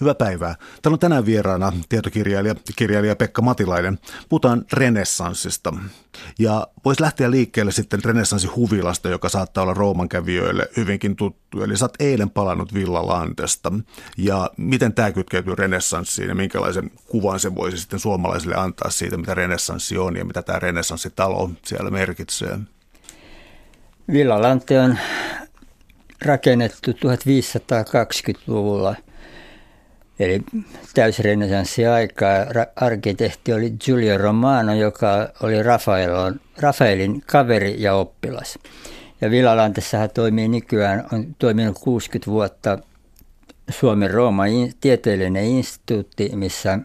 Hyvää päivää. Täällä on tänään vieraana tietokirjailija kirjailija Pekka Matilainen. Puhutaan renessanssista. Ja voisi lähteä liikkeelle sitten renessanssihuvilasta, joka saattaa olla Rooman kävijöille hyvinkin tuttu. Eli sä oot eilen palannut Villa Lantesta. Ja miten tämä kytkeytyy renessanssiin ja minkälaisen kuvan se voisi sitten suomalaisille antaa siitä, mitä renessanssi on ja mitä tämä renessanssitalo siellä merkitsee? Villa Lante on rakennettu 1520-luvulla – eli täysrenesanssi-aikaa. Arkkitehti oli Giulio Romano, joka oli Rafaelin, Rafaelin kaveri ja oppilas. Ja Villalantessahan toimii nykyään, on toiminut 60 vuotta Suomen Rooma tieteellinen instituutti, missä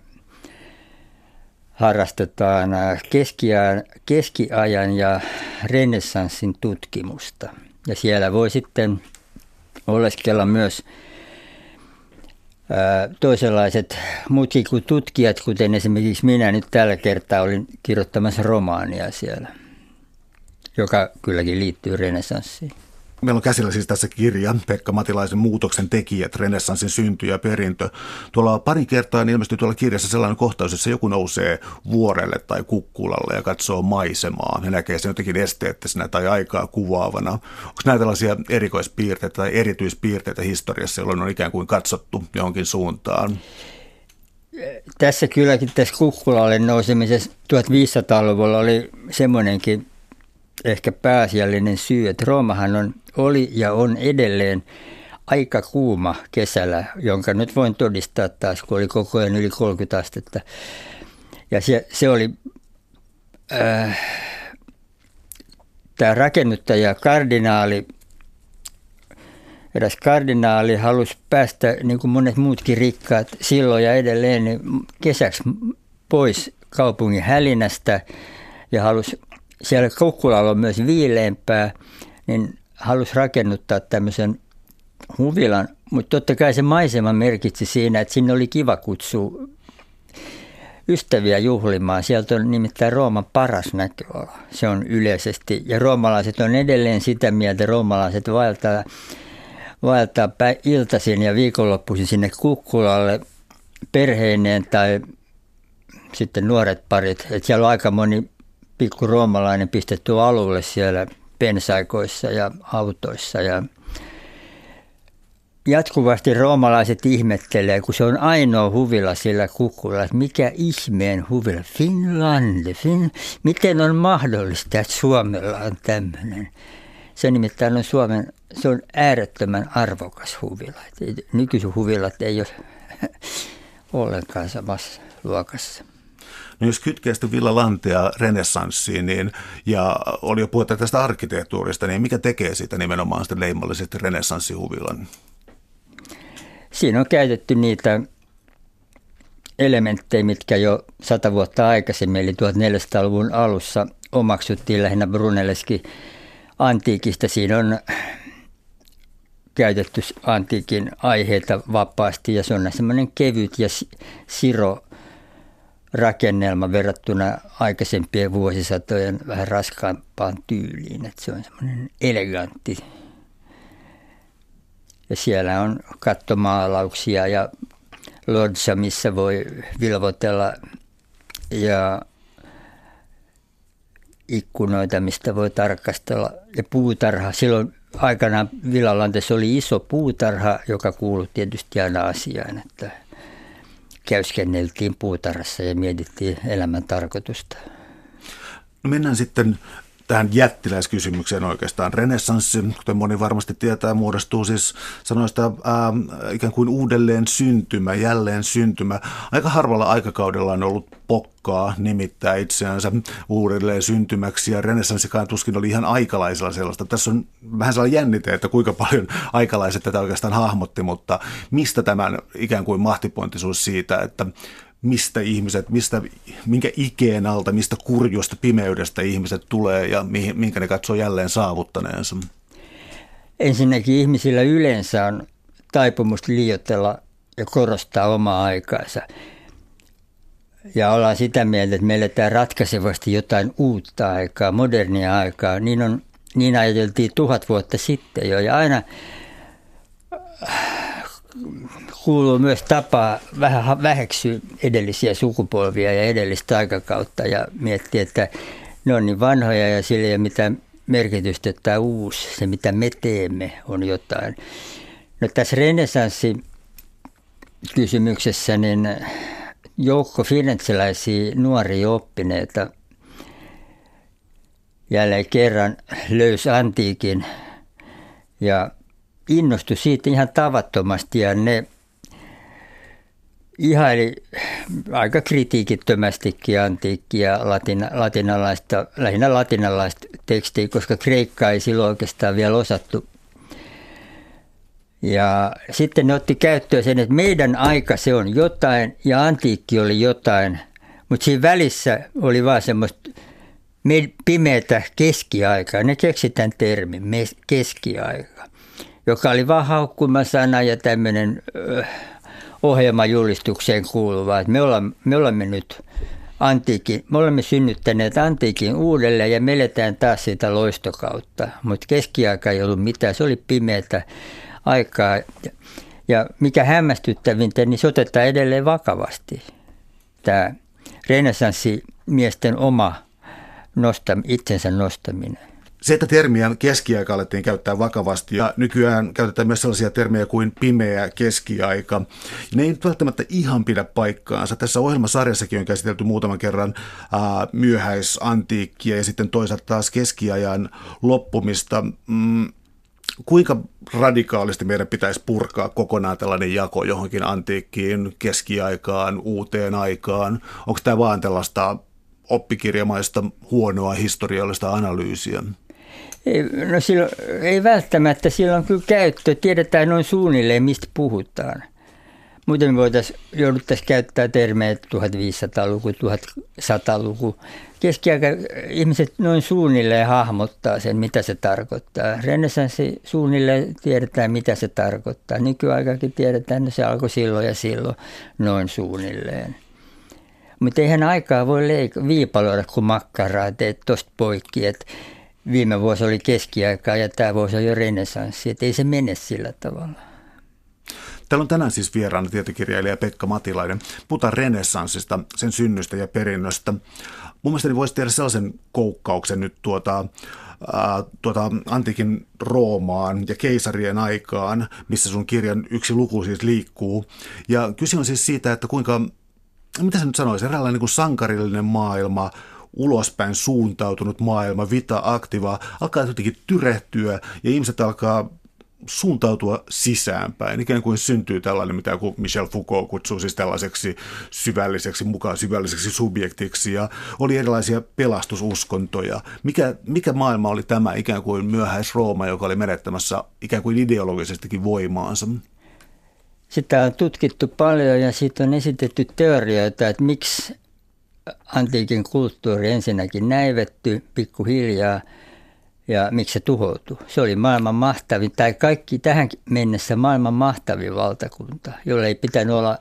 harrastetaan keskiajan, keskiajan ja renessanssin tutkimusta. Ja siellä voi sitten oleskella myös toisenlaiset muutkin kuin tutkijat, kuten esimerkiksi minä nyt tällä kertaa olin kirjoittamassa romaania siellä, joka kylläkin liittyy renessanssiin. Meillä on käsillä siis tässä kirja Pekka Matilaisen muutoksen tekijät, renessanssin synty ja perintö. Tuolla pari kertaa ilmestyy tuolla kirjassa sellainen kohtaus, jossa joku nousee vuorelle tai kukkulalle ja katsoo maisemaa ja näkee sen jotenkin esteettisenä tai aikaa kuvaavana. Onko näitä tällaisia erikoispiirteitä tai erityispiirteitä historiassa, jolloin on ikään kuin katsottu johonkin suuntaan? Tässä kylläkin tässä kukkulalle nousemisessa 1500-luvulla oli semmoinenkin ehkä pääasiallinen syy, että Roomahan on, oli ja on edelleen aika kuuma kesällä, jonka nyt voin todistaa taas, kun oli koko ajan yli 30 astetta. Ja se, se oli, äh, tämä rakennuttaja, kardinaali, eräs kardinaali halusi päästä, niin kuin monet muutkin rikkaat silloin ja edelleen, niin kesäksi pois kaupungin hälinästä ja halusi siellä Kukkulalla on myös viileämpää, niin halusi rakennuttaa tämmöisen huvilan, mutta totta kai se maisema merkitsi siinä, että sinne oli kiva kutsua ystäviä juhlimaan. Sieltä on nimittäin Rooman paras näköala. Se on yleisesti. Ja roomalaiset on edelleen sitä mieltä, roomalaiset vaeltaa, vaeltaa iltaisin ja viikonloppuisin sinne kukkulalle perheineen tai sitten nuoret parit. Et siellä on aika moni pikku roomalainen pistetty alulle siellä pensaikoissa ja autoissa ja jatkuvasti roomalaiset ihmettelee, kun se on ainoa huvila sillä kukulla, että mikä ihmeen huvila, Finlande, fin, miten on mahdollista, että Suomella on tämmöinen. Se nimittäin on Suomen, se on äärettömän arvokas huvila. Nykyiset huvilat ei ole ollenkaan samassa luokassa. No jos kytkee sitten Villa Lantea renessanssiin niin, ja oli jo puhetta tästä arkkitehtuurista, niin mikä tekee siitä nimenomaan sitten leimallisesti renessanssihuvilan? Siinä on käytetty niitä elementtejä, mitkä jo sata vuotta aikaisemmin, eli 1400-luvun alussa omaksuttiin lähinnä Brunelleskin antiikista. Siinä on käytetty antiikin aiheita vapaasti ja se on semmoinen kevyt ja siro rakennelma verrattuna aikaisempien vuosisatojen vähän raskaampaan tyyliin. Että se on semmoinen elegantti. Ja siellä on kattomaalauksia ja lodja, missä voi vilvotella ja ikkunoita, mistä voi tarkastella. Ja puutarha. Silloin aikanaan Villalantessa oli iso puutarha, joka kuului tietysti aina asiaan. Että käyskenneltiin puutarhassa ja mietittiin elämän tarkoitusta. No mennään sitten tähän jättiläiskysymykseen oikeastaan. Renessanssi, kuten moni varmasti tietää, muodostuu siis sanoista ää, ikään kuin uudelleen syntymä, jälleen syntymä. Aika harvalla aikakaudella on ollut pokkaa nimittää itseänsä uudelleen syntymäksi ja renessanssikaan tuskin oli ihan aikalaisella sellaista. Tässä on vähän sellainen jännite, että kuinka paljon aikalaiset tätä oikeastaan hahmotti, mutta mistä tämän ikään kuin mahtipointisuus siitä, että mistä ihmiset, mistä, minkä ikeen alta, mistä kurjusta pimeydestä ihmiset tulee ja minkä ne katsoo jälleen saavuttaneensa? Ensinnäkin ihmisillä yleensä on taipumus liioitella ja korostaa omaa aikaansa. Ja ollaan sitä mieltä, että meillä tämä ratkaisevasti jotain uutta aikaa, modernia aikaa. Niin, on, niin ajateltiin tuhat vuotta sitten jo. Ja aina kuuluu myös tapa vähän väheksyä edellisiä sukupolvia ja edellistä aikakautta ja miettiä, että ne on niin vanhoja ja sillä ei ole mitään merkitystä, että tämä uusi, se mitä me teemme, on jotain. No tässä renesanssi kysymyksessä, niin joukko finetseläisiä nuoria oppineita jälleen kerran löysi antiikin ja innostui siitä ihan tavattomasti ja ne ihaili aika kritiikittömästikin antiikkia latina, latinalaista, lähinnä latinalaista tekstiä, koska kreikkaa ei silloin oikeastaan vielä osattu. Ja sitten ne otti käyttöön sen, että meidän aika se on jotain ja antiikki oli jotain, mutta siinä välissä oli vaan semmoista pimeätä keskiaikaa. Ne keksitään termi, keskiaika, joka oli vaan haukkumasana ja tämmöinen ohjelmajulistukseen kuuluva, että me olemme, me olemme nyt antiikin, me olemme synnyttäneet antiikin uudelleen ja me eletään taas siitä loistokautta, mutta keskiaika ei ollut mitään, se oli pimeätä aikaa. Ja mikä hämmästyttävintä, niin se otetaan edelleen vakavasti. Tämä renesanssimiesten oma nostam, itsensä nostaminen. Se, että termiä keskiaika alettiin käyttää vakavasti ja nykyään käytetään myös sellaisia termejä kuin pimeä keskiaika. Ne ei välttämättä ihan pidä paikkaansa. Tässä ohjelmasarjassakin on käsitelty muutaman kerran ää, myöhäisantiikkia ja sitten toisaalta taas keskiajan loppumista. Mm, kuinka radikaalisti meidän pitäisi purkaa kokonaan tällainen jako johonkin antiikkiin, keskiaikaan, uuteen aikaan? Onko tämä vaan tällaista oppikirjamaista huonoa historiallista analyysiä? Ei, no silloin, ei välttämättä, sillä on kyllä käyttö, tiedetään noin suunnilleen, mistä puhutaan. Muuten me voitaisiin, jouduttaisiin käyttää termejä 1500-luku, 1100-luku. Keskiaika ihmiset noin suunnilleen hahmottaa sen, mitä se tarkoittaa. Renessanssi suunnilleen tiedetään, mitä se tarkoittaa. Nykyaikakin tiedetään, että se alkoi silloin ja silloin noin suunnilleen. Mutta eihän aikaa voi leik- viipaloida, kun makkaraa teet tuosta poikki, että viime vuosi oli keskiaikaa ja tämä vuosi on jo renesanssi, että ei se mene sillä tavalla. Täällä on tänään siis vieraana tietokirjailija Pekka Matilainen. Puhutaan renessanssista, sen synnystä ja perinnöstä. Mun mielestä voisi tehdä sellaisen koukkauksen nyt tuota, ää, tuota antiikin Roomaan ja keisarien aikaan, missä sun kirjan yksi luku siis liikkuu. Ja kyse on siis siitä, että kuinka, mitä se nyt sanoisi, eräänlainen niin sankarillinen maailma – ulospäin suuntautunut maailma, vita aktiva, alkaa jotenkin tyrehtyä ja ihmiset alkaa suuntautua sisäänpäin. Ikään kuin syntyy tällainen, mitä Michel Foucault kutsuu siis tällaiseksi syvälliseksi, mukaan syvälliseksi subjektiksi. Ja oli erilaisia pelastususkontoja. Mikä, mikä maailma oli tämä ikään kuin myöhäis-Rooma, joka oli menettämässä ikään kuin ideologisestikin voimaansa? Sitä on tutkittu paljon ja siitä on esitetty teorioita, että miksi antiikin kulttuuri ensinnäkin näivetty pikkuhiljaa ja miksi se tuhoutui. Se oli maailman mahtavin, tai kaikki tähän mennessä maailman mahtavin valtakunta, jolla ei pitänyt olla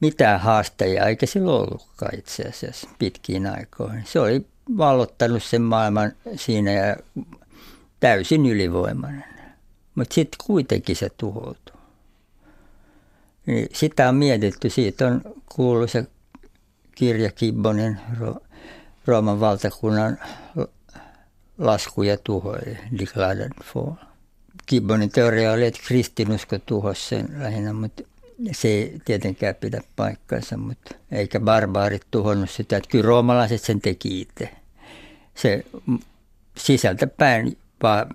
mitään haasteja, eikä sillä ollutkaan itse asiassa pitkiin aikoihin. Se oli vallottanut sen maailman siinä ja täysin ylivoimainen. Mutta sitten kuitenkin se tuhoutui. Niin sitä on mietitty, siitä on kuullut se kirja Kibbonen, Rooman valtakunnan lasku ja tuho, and Fall. Kibbonin teoria oli, että kristinusko tuhosi sen lähinnä, mutta se ei tietenkään pidä paikkansa, mutta eikä barbaarit tuhonnut sitä. Että kyllä roomalaiset sen teki itse. Se sisältä päin vaan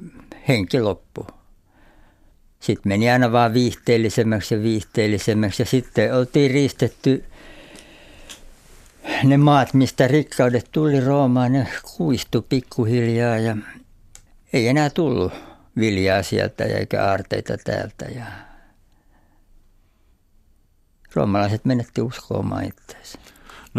henki loppu. Sitten meni aina vaan viihteellisemmäksi ja viihteellisemmäksi ja sitten oltiin riistetty ne maat, mistä rikkaudet tuli Roomaan, ne kuistu pikkuhiljaa ja ei enää tullut viljaa sieltä eikä aarteita täältä. Ja roomalaiset menetti uskoa itseensä.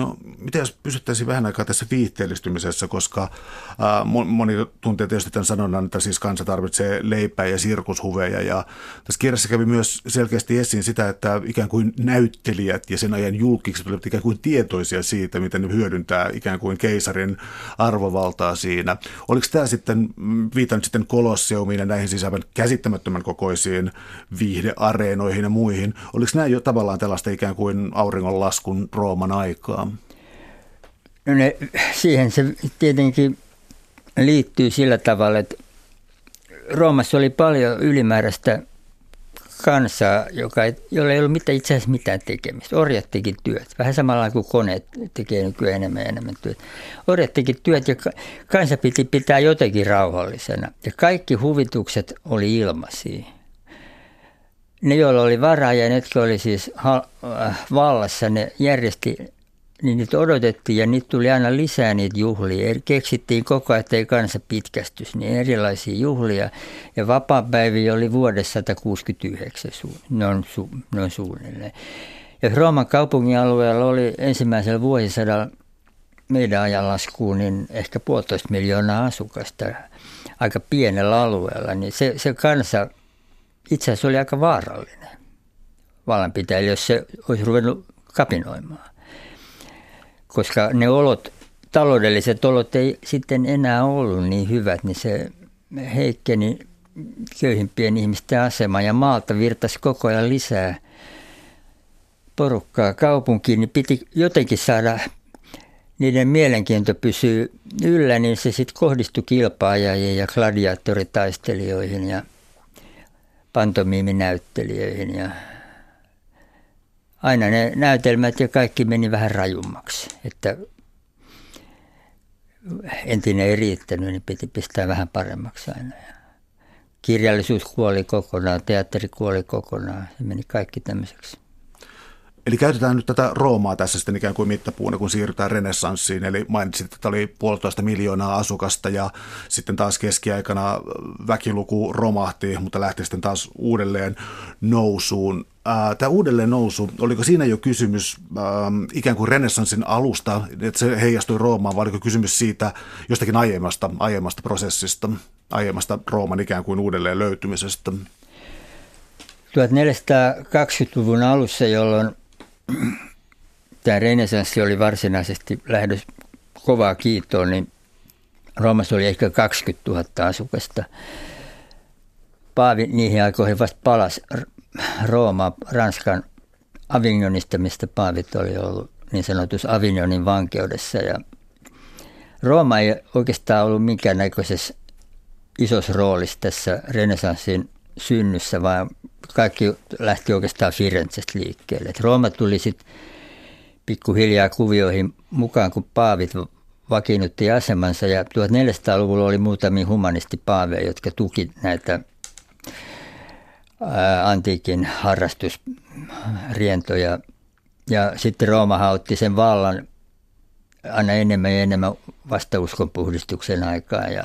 No, miten jos pysyttäisiin vähän aikaa tässä viihteellistymisessä, koska ää, moni tuntee tietysti tämän sanonnan, että siis kansa tarvitsee leipää ja sirkushuveja. Ja tässä kirjassa kävi myös selkeästi esiin sitä, että ikään kuin näyttelijät ja sen ajan julkiksi olivat ikään kuin tietoisia siitä, miten ne hyödyntää ikään kuin keisarin arvovaltaa siinä. Oliko tämä sitten, viitannut sitten Kolosseumiin ja näihin sisältävän käsittämättömän kokoisiin viihdeareenoihin ja muihin. Oliko nämä jo tavallaan tällaista ikään kuin auringonlaskun Rooman aikaa? No ne, siihen se tietenkin liittyy sillä tavalla, että Roomassa oli paljon ylimääräistä kansaa, joka ei, jolla ei ollut mitään, itse asiassa mitään tekemistä. Orjat teki työt, vähän samalla kuin koneet tekee nykyään enemmän ja enemmän työt. Orjat teki työt ja kansa piti pitää jotenkin rauhallisena. Ja kaikki huvitukset oli ilmaisia. Ne, joilla oli varaa ja ne, jotka oli siis äh, vallassa, ne järjesti niin niitä odotettiin ja niitä tuli aina lisää niitä juhlia. Keksittiin koko ajan, ei kansa pitkästys, niin erilaisia juhlia. Ja vapaapäiviä oli vuodessa 169, noin, su, noin suunnilleen. Ja Rooman kaupungin alueella oli ensimmäisellä vuosisadalla meidän ajan laskuun niin ehkä puolitoista miljoonaa asukasta aika pienellä alueella, niin se, se kansa itse asiassa oli aika vaarallinen vallanpitäjä, jos se olisi ruvennut kapinoimaan koska ne olot, taloudelliset olot ei sitten enää ollut niin hyvät, niin se heikkeni köyhimpien ihmisten asema ja maalta virtasi koko ajan lisää porukkaa kaupunkiin, niin piti jotenkin saada niiden mielenkiinto pysyy yllä, niin se sitten kohdistui kilpaajajiin ja gladiaattoritaistelijoihin ja pantomiiminäyttelijöihin ja aina ne näytelmät ja kaikki meni vähän rajummaksi. Että entinen ei riittänyt, niin piti pistää vähän paremmaksi aina. Kirjallisuus kuoli kokonaan, teatteri kuoli kokonaan, se meni kaikki tämmöiseksi. Eli käytetään nyt tätä Roomaa tässä sitten ikään kuin mittapuuna, kun siirrytään renessanssiin. Eli mainitsit, että oli puolitoista miljoonaa asukasta ja sitten taas keskiaikana väkiluku romahti, mutta lähti sitten taas uudelleen nousuun. Tämä uudelleen nousu, oliko siinä jo kysymys ähm, ikään kuin renessanssin alusta, että se heijastui Roomaan, vai oliko kysymys siitä jostakin aiemmasta, aiemmasta prosessista, aiemmasta Rooman ikään kuin uudelleen löytymisestä? 1420-luvun alussa, jolloin tämä renesanssi oli varsinaisesti lähdössä kovaa kiitoon, niin Roomassa oli ehkä 20 000 asukasta. Paavi niihin aikoihin vasta palasi Rooma, Ranskan Avignonista, mistä paavit oli ollut niin sanotussa Avignonin vankeudessa. Ja Rooma ei oikeastaan ollut minkäännäköisessä isossa roolissa tässä renesanssin synnyssä, vaan kaikki lähti oikeastaan Firenzestä liikkeelle. Et Rooma tuli sitten pikkuhiljaa kuvioihin mukaan, kun paavit vakiinnutti asemansa ja 1400-luvulla oli muutamia humanistipaaveja, jotka tuki näitä antiikin harrastusrientoja. Ja sitten Rooma otti sen vallan aina enemmän ja enemmän vastauskon puhdistuksen aikaa. Ja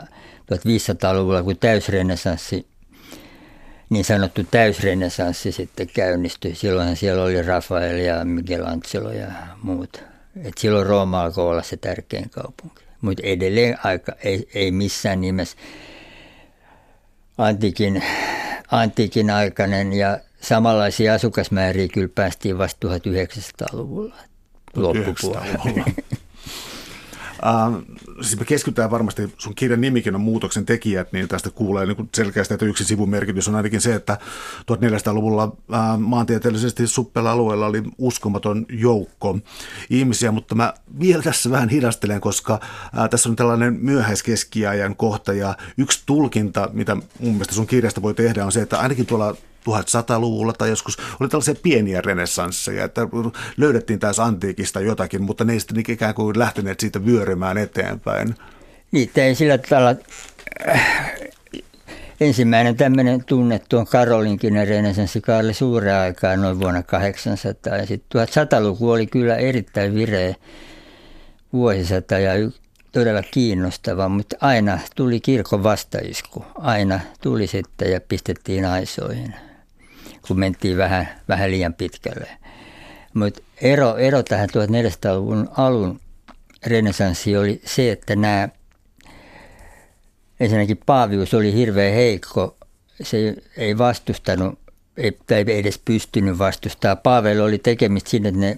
1500-luvulla, kun täysrenesanssi niin sanottu täysrenesanssi sitten käynnistyi. Silloinhan siellä oli Rafael ja Michelangelo ja muut. Et silloin Rooma alkoi olla se tärkein kaupunki. Mutta edelleen aika, ei, ei missään nimessä antiikin, antiikin aikainen ja samanlaisia asukasmääriä kyllä päästiin vasta 1900-luvulla loppupuolella. Uh, siis me keskitytään varmasti, sun kirjan nimikin on muutoksen tekijät, niin tästä kuulee niin selkeästi, että yksi sivun merkitys on ainakin se, että 1400-luvulla uh, maantieteellisesti suppella alueella oli uskomaton joukko ihmisiä, mutta mä vielä tässä vähän hidastelen, koska uh, tässä on tällainen myöhäiskeskiajan kohta ja yksi tulkinta, mitä mun mielestä sun kirjasta voi tehdä, on se, että ainakin tuolla 1100-luvulla tai joskus oli tällaisia pieniä renessansseja, että löydettiin taas antiikista jotakin, mutta ne ei sitten ikään kuin lähteneet siitä vyörymään eteenpäin. Niin, ei sillä tavalla äh, ensimmäinen tämmöinen tunnettu on Karolinkinen renessanssi Kaarle Suuren aikaa noin vuonna 800 ja sitten 1100-luku oli kyllä erittäin vireä vuosisata ja todella kiinnostava, mutta aina tuli kirkon vastaisku. Aina tuli sitten ja pistettiin aisoihin kun mentiin vähän, vähän liian pitkälle. Mutta ero, ero tähän 1400-luvun alun renesanssi oli se, että nämä ensinnäkin Paavius oli hirveän heikko. Se ei vastustanut, ei, tai ei edes pystynyt vastustamaan. Paavella oli tekemistä sinne, että ne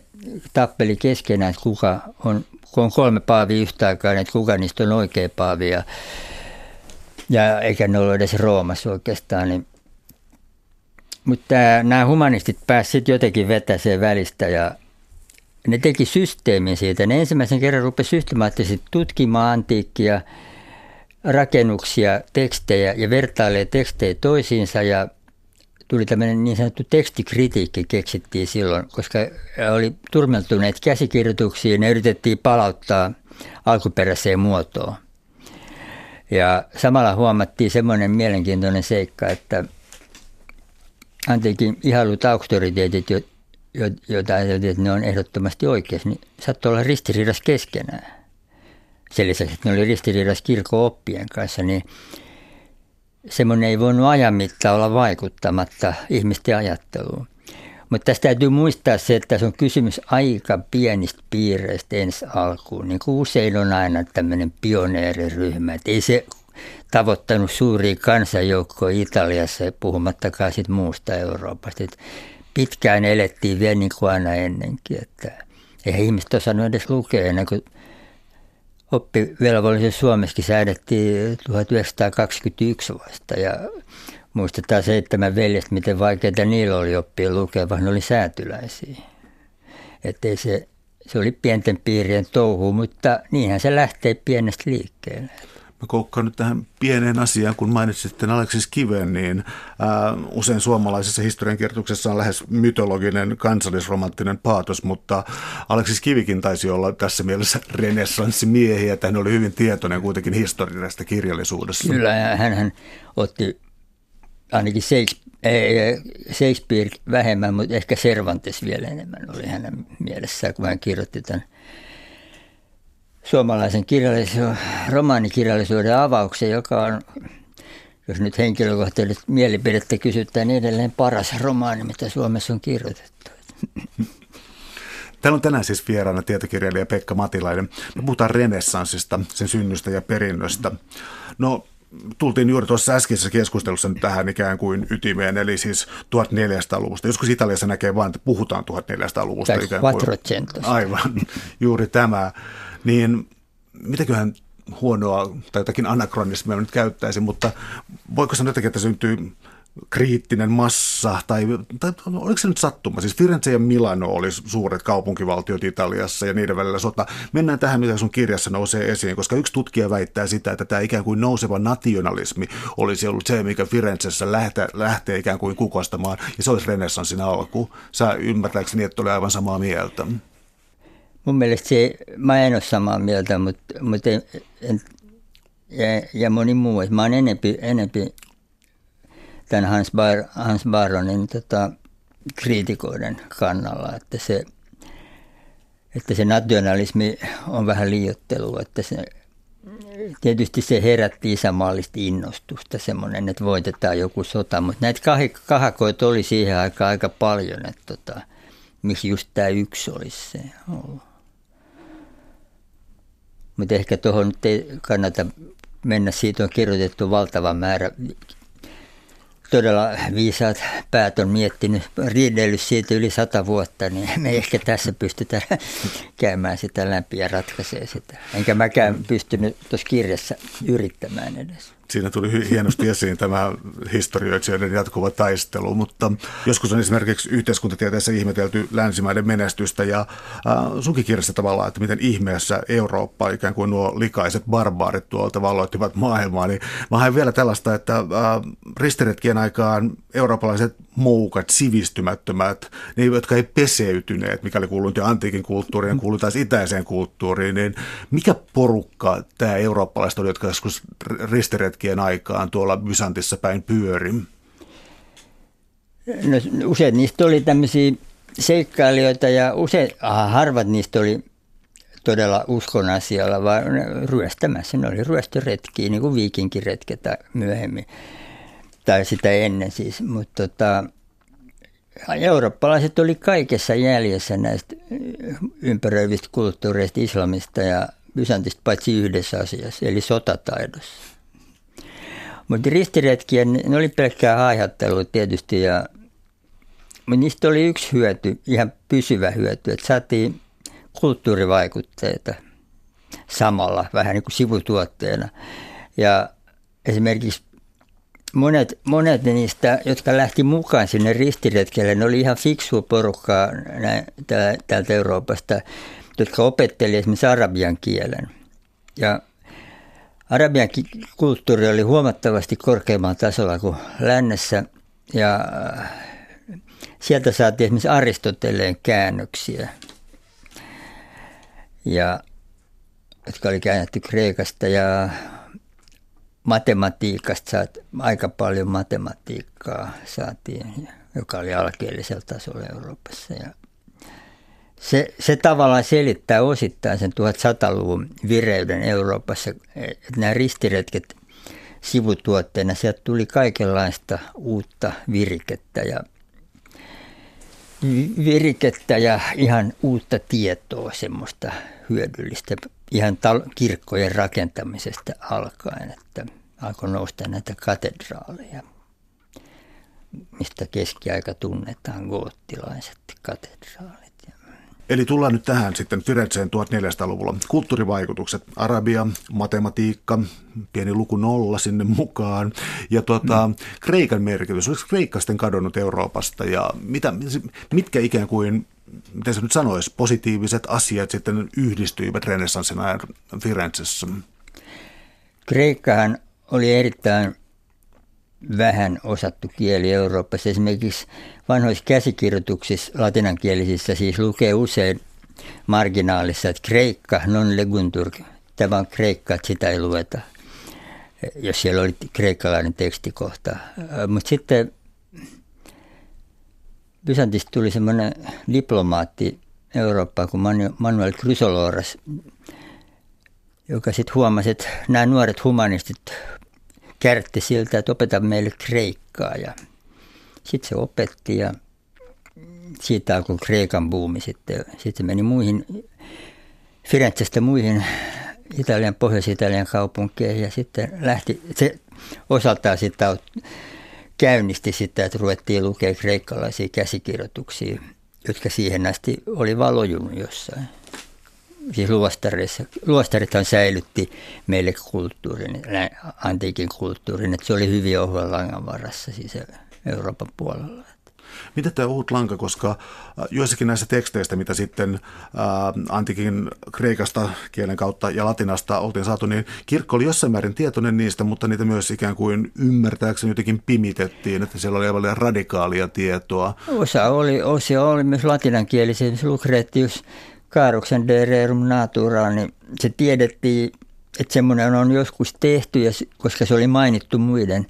tappeli keskenään, että kuka on, kun on kolme paavia yhtä aikaa, niin että kuka niistä on oikea paavi. Ja, ja eikä ne ollut edes Roomassa oikeastaan. Niin. Mutta nämä humanistit pääsivät jotenkin vetäseen välistä ja ne teki systeemin siitä. Ne ensimmäisen kerran rupesivat systemaattisesti tutkimaan antiikkia rakennuksia, tekstejä ja vertailee tekstejä toisiinsa ja tuli tämmöinen niin sanottu tekstikritiikki keksittiin silloin, koska oli turmeltuneet käsikirjoituksia ja ne yritettiin palauttaa alkuperäiseen muotoon. Ja samalla huomattiin semmoinen mielenkiintoinen seikka, että antiikin ihailut auktoriteetit, joita ajateltiin, että ne on ehdottomasti oikeassa, niin saattoi olla ristiriidassa keskenään. Sen lisäksi, että ne oli ristiriidassa kirkko-oppien kanssa, niin semmoinen ei voinut ajan mittaan olla vaikuttamatta ihmisten ajatteluun. Mutta tästä täytyy muistaa se, että tässä on kysymys aika pienistä piireistä ensi alkuun. Niin kuin usein on aina tämmöinen pioneeriryhmä. Et ei se tavoittanut suuria kansanjoukkoja Italiassa, puhumattakaan sit muusta Euroopasta. Et pitkään elettiin vielä niin kuin aina ennenkin. Että eihän ihmiset osannut edes lukea ennen kuin oppivelvollisuus Suomessakin säädettiin 1921 vasta ja muistetaan seitsemän veljestä, miten vaikeaa niillä oli oppia lukea, vaan ne oli säätyläisiä. Että se, se oli pienten piirien touhu, mutta niinhän se lähtee pienestä liikkeelle. Mä koukkaan nyt tähän pieneen asiaan, kun mainitsit Aleksis Kiven, niin ää, usein suomalaisessa historiankirjoituksessa on lähes mytologinen kansallisromanttinen paatos, mutta Aleksis Kivikin taisi olla tässä mielessä renessanssimiehiä, että hän oli hyvin tietoinen kuitenkin historiallisesta kirjallisuudessa. Kyllä, ja hän otti ainakin Shakespeare vähemmän, mutta ehkä Cervantes vielä enemmän oli hänen mielessään, kun hän kirjoitti tämän suomalaisen kirjallisuuden, romaanikirjallisuuden avauksen, joka on, jos nyt henkilökohtaisesti mielipidettä kysytään, niin edelleen paras romaani, mitä Suomessa on kirjoitettu. Täällä on tänään siis vieraana tietokirjailija Pekka Matilainen. Me puhutaan renessanssista, sen synnystä ja perinnöstä. No, tultiin juuri tuossa äskeisessä keskustelussa nyt tähän ikään kuin ytimeen, eli siis 1400-luvusta. Joskus Italiassa näkee vain, että puhutaan 1400-luvusta. Tai ikään kuin, Aivan, juuri tämä niin mitäköhän huonoa tai jotakin anakronismia nyt käyttäisin, mutta voiko sanoa jotenkin, että syntyy kriittinen massa, tai, tai oliko se nyt sattuma? Siis Firenze ja Milano oli suuret kaupunkivaltiot Italiassa ja niiden välillä sota. Mennään tähän, mitä sun kirjassa nousee esiin, koska yksi tutkija väittää sitä, että tämä ikään kuin nouseva nationalismi olisi ollut se, mikä Firenzessä lähtee, lähtee ikään kuin kukostamaan, ja se olisi renessanssin alku. Sä ymmärtääkseni, että oli aivan samaa mieltä. Mun mielestä se, mä en ole samaa mieltä, mutta, mutta en, en, ja, ja moni muu. Mä oon enempi, enempi tämän Hans, Bar, Hans Baronin tota, kriitikoiden kannalla, että se, että se nationalismi on vähän liiottelu, että se, tietysti se herätti isämaallista innostusta, semmoinen, että voitetaan joku sota, mutta näitä kahakoita oli siihen aikaan aika paljon, että tota, miksi just tämä yksi olisi se ollut. Mutta ehkä tuohon nyt ei kannata mennä. Siitä on kirjoitettu valtava määrä. Todella viisaat päät on miettinyt, riidellyt siitä yli sata vuotta, niin me ehkä tässä pystytään käymään sitä läpi ja ratkaisee sitä. Enkä mäkään pystynyt tuossa kirjassa yrittämään edes siinä tuli hienosti esiin tämä historioitsijoiden jatkuva taistelu, mutta joskus on esimerkiksi yhteiskuntatieteessä ihmetelty länsimaiden menestystä ja äh, sunkin kirjassa tavallaan, että miten ihmeessä Eurooppa, ikään kuin nuo likaiset barbaarit tuolta valloittivat maailmaa, niin mä haen vielä tällaista, että äh, ristiretkien aikaan eurooppalaiset moukat, sivistymättömät, ne, jotka ei peseytyneet, mikäli kuuluu antiikin kulttuuriin ja kuuluu taas itäiseen kulttuuriin, niin mikä porukka tämä eurooppalaiset oli, jotka joskus ristiretkien aikaan tuolla Bysantissa päin pyöri? No, useat niistä oli tämmöisiä seikkailijoita ja usein, aha, harvat niistä oli todella uskon asialla, vaan ryöstämässä. Ne oli ryöstöretkiä, niin kuin viikinkiretket myöhemmin tai sitä ennen siis, mutta tota, eurooppalaiset oli kaikessa jäljessä näistä ympäröivistä kulttuureista, islamista ja Bysantista paitsi yhdessä asiassa, eli sotataidossa. Mutta ristiretkiä, ne oli pelkkää haihattelua tietysti, ja, niistä oli yksi hyöty, ihan pysyvä hyöty, että saatiin kulttuurivaikutteita samalla, vähän niin kuin sivutuotteena. Ja esimerkiksi monet, monet niistä, jotka lähti mukaan sinne ristiretkelle, ne oli ihan fiksua porukkaa täältä Euroopasta, jotka opetteli esimerkiksi arabian kielen. Ja arabian kulttuuri oli huomattavasti korkeammalla tasolla kuin lännessä ja äh, sieltä saatiin esimerkiksi Aristoteleen käännöksiä, ja, jotka oli käännetty Kreikasta ja matematiikasta saat, aika paljon matematiikkaa saatiin, joka oli alkeellisella tasolla Euroopassa. Ja se, se tavallaan selittää osittain sen 1100-luvun vireyden Euroopassa, että nämä ristiretket sivutuotteena, sieltä tuli kaikenlaista uutta virikettä ja virikettä ja ihan uutta tietoa, semmoista hyödyllistä, ihan tal- kirkkojen rakentamisesta alkaen, että alkoi nousta näitä katedraaleja, mistä keskiaika tunnetaan, goottilaiset katedraalit. Eli tullaan nyt tähän sitten Firenzeen 1400-luvulla. Kulttuurivaikutukset, Arabia, matematiikka, pieni luku nolla sinne mukaan. Ja tuota, mm. Kreikan merkitys, oliko Kreikka sitten kadonnut Euroopasta ja mitä, mitkä ikään kuin miten se nyt sanoisi, positiiviset asiat sitten yhdistyivät renessanssin ajan Firenzessä? Kreikkahan oli erittäin vähän osattu kieli Euroopassa. Esimerkiksi vanhoissa käsikirjoituksissa latinankielisissä siis lukee usein marginaalissa, että kreikka non leguntur. Tämä on kreikka, että sitä ei lueta, jos siellä oli kreikkalainen tekstikohta. Mutta sitten Bysantista tuli semmoinen diplomaatti Eurooppaan kuin Manuel Chrysoloras, joka sitten huomasi, että nämä nuoret humanistit kärtti siltä, että opeta meille kreikkaa. Ja sitten se opetti ja siitä alkoi Kreikan buumi sitten. Sitten meni muihin, Firenzestä muihin Italian, Pohjois-Italian kaupunkeihin ja sitten lähti, se osaltaan sitä käynnisti sitä, että ruvettiin lukea kreikkalaisia käsikirjoituksia, jotka siihen asti oli valojunut jossain siis luostarissa, luostarithan säilytti meille kulttuurin, antiikin kulttuurin, että se oli hyvin ohuen langan varassa siis Euroopan puolella. Mitä tämä ohut lanka, koska äh, joissakin näissä teksteistä, mitä sitten ä, äh, antiikin kreikasta kielen kautta ja latinasta oltiin saatu, niin kirkko oli jossain määrin tietoinen niistä, mutta niitä myös ikään kuin ymmärtääkseni jotenkin pimitettiin, että siellä oli aivan radikaalia tietoa. Osa oli, osa oli myös latinankielisiä, Lucretius Kaaruksen De Rerum Natura, niin se tiedettiin, että semmoinen on joskus tehty, koska se oli mainittu muiden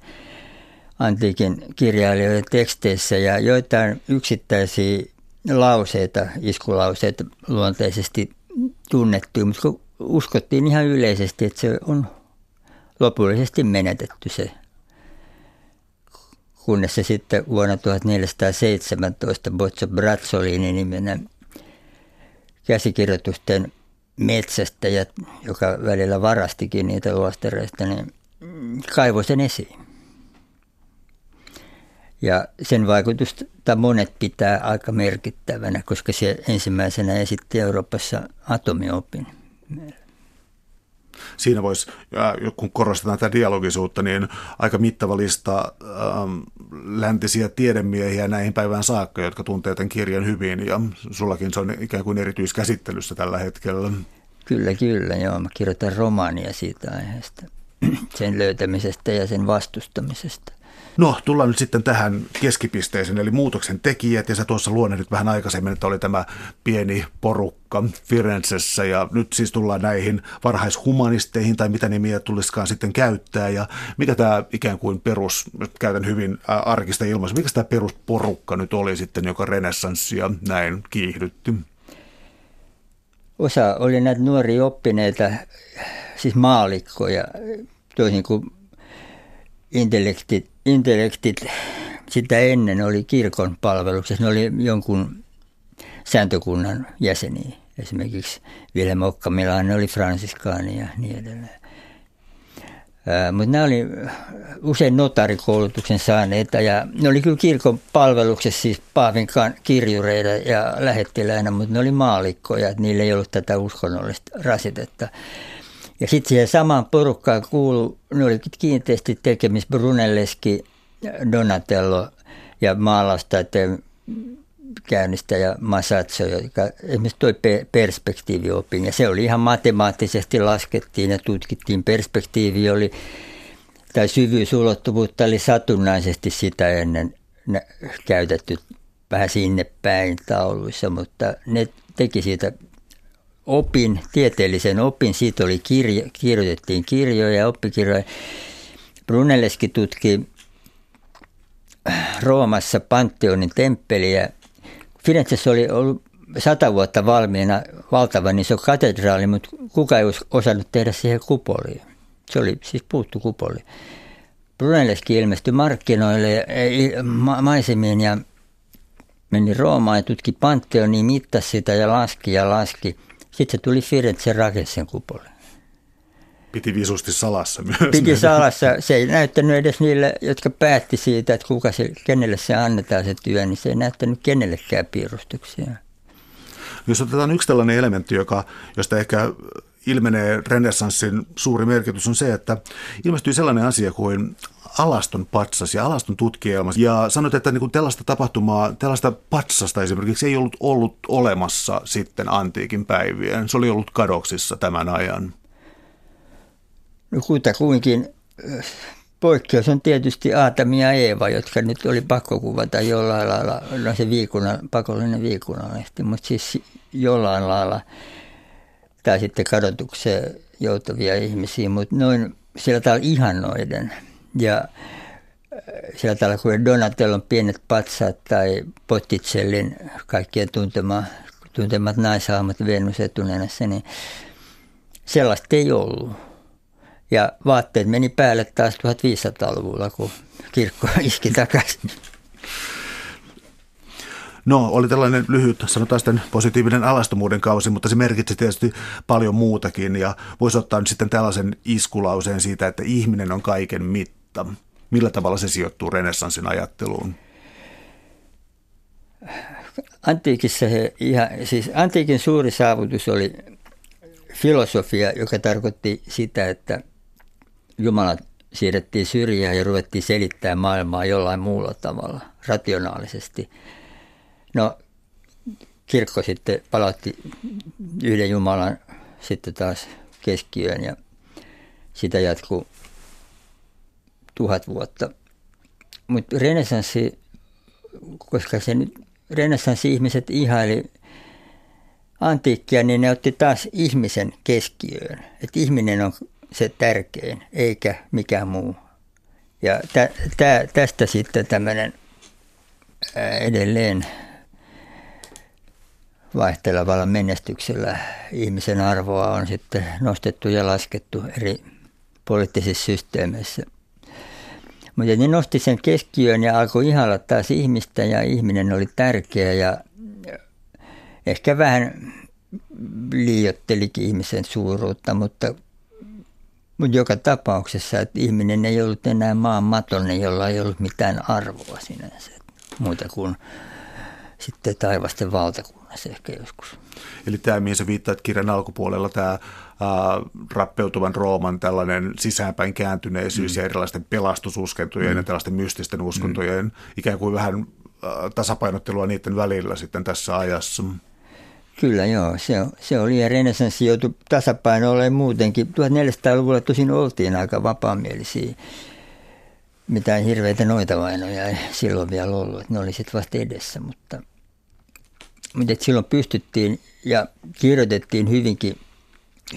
antiikin kirjailijoiden teksteissä ja joitain yksittäisiä lauseita, iskulauseita luonteisesti tunnettu, mutta uskottiin ihan yleisesti, että se on lopullisesti menetetty se kunnes se sitten vuonna 1417 Boccio Brazzolini nimenen käsikirjoitusten metsästäjä, joka välillä varastikin niitä luostareista, niin kaivoi sen esiin. Ja sen vaikutusta monet pitää aika merkittävänä, koska se ensimmäisenä esitti Euroopassa atomiopin siinä voisi, kun korostetaan tätä dialogisuutta, niin aika mittava lista ähm, läntisiä tiedemiehiä näihin päivään saakka, jotka tuntee tämän kirjan hyvin, ja sullakin se on ikään kuin erityiskäsittelyssä tällä hetkellä. Kyllä, kyllä, joo. Mä kirjoitan romaania siitä aiheesta, sen löytämisestä ja sen vastustamisesta. No, tullaan nyt sitten tähän keskipisteeseen, eli muutoksen tekijät, ja sä tuossa luonnehdit vähän aikaisemmin, että oli tämä pieni porukka Firenzessä, ja nyt siis tullaan näihin varhaishumanisteihin, tai mitä nimiä tulisikaan sitten käyttää, ja mikä tämä ikään kuin perus, käytän hyvin arkista ilmaisua, mikä tämä perusporukka nyt oli sitten, joka renessanssia näin kiihdytti? Osa oli näitä nuoria oppineita, siis maalikkoja, toisin kuin intellektit, intellektit sitä ennen oli kirkon palveluksessa. Ne oli jonkun sääntökunnan jäseniä. Esimerkiksi Vilhelm Okkamilainen oli fransiskaani ja niin edelleen. Mutta nämä oli usein notarikoulutuksen saaneita ja ne oli kyllä kirkon palveluksessa siis Paavinkaan kirjureita ja lähettiläinä, mutta ne oli maalikkoja, että niillä ei ollut tätä uskonnollista rasitetta. Ja sitten siihen samaan porukkaan kuulu, ne oli kiinteästi tekemis Brunelleski, Donatello ja maalaustaiden käynnistä ja Masatso, joka esimerkiksi toi perspektiiviopin. Ja se oli ihan matemaattisesti laskettiin ja tutkittiin. Perspektiivi oli, tai syvyysulottuvuutta oli satunnaisesti sitä ennen käytetty vähän sinne päin tauluissa, mutta ne teki siitä opin, tieteellisen opin. Siitä oli kirjo, kirjoitettiin kirjoja, oppikirjoja. Brunelleschi tutki Roomassa Pantheonin temppeliä Firenzessä oli ollut sata vuotta valmiina valtavan iso katedraali, mutta kuka ei osannut tehdä siihen kupoliin. Se oli siis puuttu kupoli. Brunelleschi ilmestyi markkinoille ja, ma- maisemiin ja meni Roomaan ja tutki Pantheonia, mittasi sitä ja laski ja laski. Sitten se tuli Firenze rakensi sen kupoliin. Piti visusti salassa myös. Piti salassa. Se ei näyttänyt edes niille, jotka päätti siitä, että kuka se, kenelle se annetaan se työ, niin se ei näyttänyt kenellekään piirustuksia. Jos otetaan yksi tällainen elementti, joka, josta ehkä ilmenee renessanssin suuri merkitys, on se, että ilmestyi sellainen asia kuin alaston patsas ja alaston tutkielma. Ja sanoit, että niin kuin tällaista tapahtumaa, tällaista patsasta esimerkiksi ei ollut ollut olemassa sitten antiikin päivien. Se oli ollut kadoksissa tämän ajan. No kutakuinkin poikkeus on tietysti Aatami ja Eeva, jotka nyt oli pakko kuvata jollain lailla, no se viikuna, pakollinen viikunalehti, mutta siis jollain lailla, tai sitten kadotukseen joutuvia ihmisiä, mutta noin sillä tavalla ihannoiden. Ja sillä tavalla kuin Donatellon pienet patsaat tai Botticellin kaikkien tuntema, tuntemat naishahmot Venus etunenässä, niin sellaista ei ollut ja vaatteet meni päälle taas 1500-luvulla, kun kirkko iski takaisin. No, oli tällainen lyhyt, sanotaan sitten positiivinen alastomuuden kausi, mutta se merkitsi tietysti paljon muutakin. Ja voisi ottaa nyt sitten tällaisen iskulauseen siitä, että ihminen on kaiken mitta. Millä tavalla se sijoittuu renessanssin ajatteluun? Antiikissa he ihan, siis antiikin suuri saavutus oli filosofia, joka tarkoitti sitä, että Jumala siirrettiin syrjään ja ruvettiin selittämään maailmaa jollain muulla tavalla, rationaalisesti. No, kirkko sitten palautti yhden Jumalan sitten taas keskiöön ja sitä jatkuu tuhat vuotta. Mutta renessanssi, koska se nyt renessanssi-ihmiset ihaili antiikkia, niin ne otti taas ihmisen keskiöön. Että ihminen on se tärkein, eikä mikään muu. Ja tä, tä, tästä sitten tämmöinen edelleen vaihtelevalla menestyksellä ihmisen arvoa on sitten nostettu ja laskettu eri poliittisissa systeemeissä. Mutta ne nosti sen keskiöön ja alkoi ihalla taas ihmistä ja ihminen oli tärkeä ja ehkä vähän liiottelikin ihmisen suuruutta, mutta mutta joka tapauksessa, että ihminen ei ollut enää maan matonen, jolla ei ollut mitään arvoa sinänsä, muuta kuin sitten taivasten valtakunnassa ehkä joskus. Eli tämä, mihin sä viittaat kirjan alkupuolella, tämä ää, rappeutuvan Rooman tällainen sisäänpäin kääntyneisyys mm. ja erilaisten pelastususkentojen mm. ja tällaisten mystisten uskontojen mm. ikään kuin vähän ää, tasapainottelua niiden välillä sitten tässä ajassa. Kyllä joo, se, se oli ja renessanssi joutui tasapainoille muutenkin. 1400-luvulla tosin oltiin aika vapaamielisiä. Mitään hirveitä noita vainoja ei silloin vielä ollut, ne oli sitten vasta edessä, mutta, mutta silloin pystyttiin ja kirjoitettiin hyvinkin,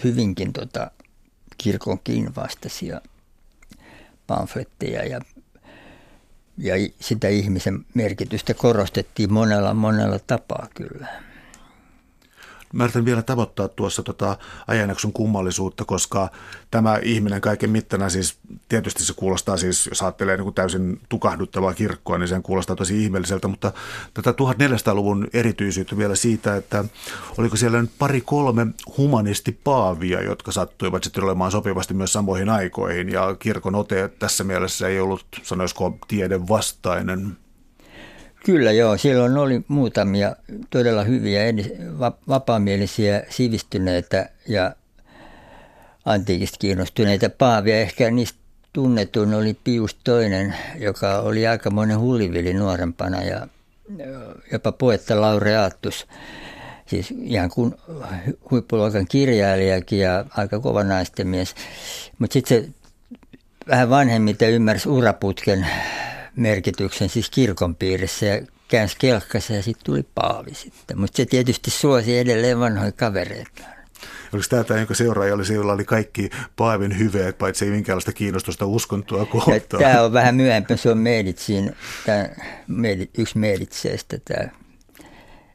hyvinkin tota, kirkonkin vastaisia pamfletteja ja, ja sitä ihmisen merkitystä korostettiin monella monella tapaa kyllä. Mä yritän vielä tavoittaa tuossa tota ajanjakson kummallisuutta, koska tämä ihminen kaiken mittana siis, tietysti se kuulostaa siis, jos ajattelee niin kuin täysin tukahduttavaa kirkkoa, niin sen kuulostaa tosi ihmeelliseltä, mutta tätä 1400-luvun erityisyyttä vielä siitä, että oliko siellä nyt pari kolme humanistipaavia, jotka sattuivat sitten olemaan sopivasti myös samoihin aikoihin, ja kirkon ote tässä mielessä ei ollut, sanoisiko, tiede vastainen. Kyllä joo, silloin oli muutamia todella hyviä, vapaamielisiä, sivistyneitä ja antiikista kiinnostuneita paavia. Ehkä niistä tunnetun oli Pius toinen, joka oli aikamoinen hullivili nuorempana ja jopa poetta laureaattus. Siis ihan kuin huippuluokan kirjailijakin ja aika kova naisten mies. Mutta sitten se vähän vanhemmiten ymmärsi uraputken merkityksen siis kirkon piirissä ja käänsi kelkkassa ja sitten tuli paavi sitten. Mutta se tietysti suosi edelleen vanhoja kavereita. Oliko tämä tämä, jonka seuraaja oli se, jolla oli kaikki Paavin hyveet, paitsi ei minkäänlaista kiinnostusta uskontoa kohtaan? Tämä on vähän myöhempi, se on Meditsiin, tämä, yksi Meditseistä tämä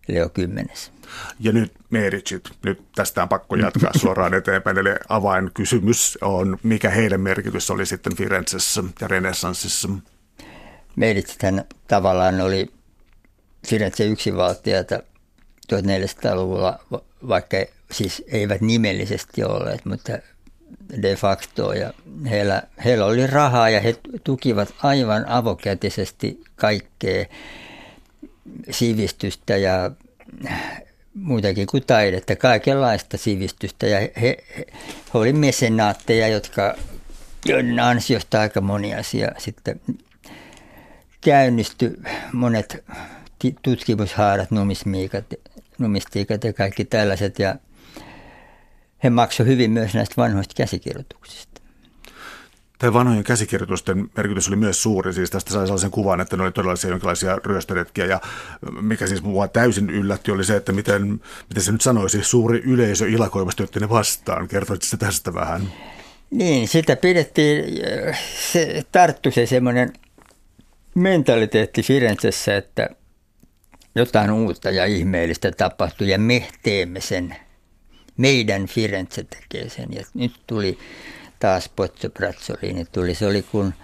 Leo Kymmenes. Ja nyt Meritsit, nyt tästä on pakko jatkaa suoraan eteenpäin. Eli avainkysymys on, mikä heidän merkitys oli sitten Firenzessä ja Renessanssissa? Meritsithän tavallaan oli Firenze yksinvaltiota 1400-luvulla, vaikka siis eivät nimellisesti olleet, mutta de facto. Ja heillä, heillä oli rahaa ja he tukivat aivan avokätisesti kaikkea sivistystä ja muutakin kuin taidetta, kaikenlaista sivistystä. Ja he, he, he olivat mesenaatteja, jotka, ansiosta aika moni asia sitten käynnistyi. Monet tutkimushaarat, numismiikat, numistiikat ja kaikki tällaiset. Ja he maksoivat hyvin myös näistä vanhoista käsikirjoituksista. Tämä vanhojen käsikirjoitusten merkitys oli myös suuri, siis tästä sai sellaisen kuvan, että ne oli todellisia jonkinlaisia ryöstöretkiä ja mikä siis mua täysin yllätti oli se, että miten, miten se nyt sanoisi, suuri yleisö ilakoivasti otti ne vastaan. Kertoisitko se tästä vähän? Niin, sitä pidettiin, se tarttui se semmoinen mentaliteetti Firenzessä, että jotain uutta ja ihmeellistä tapahtui ja me teemme sen. Meidän Firenze tekee sen. Ja nyt tuli taas Pozzo Brazzolini tuli. Se oli kun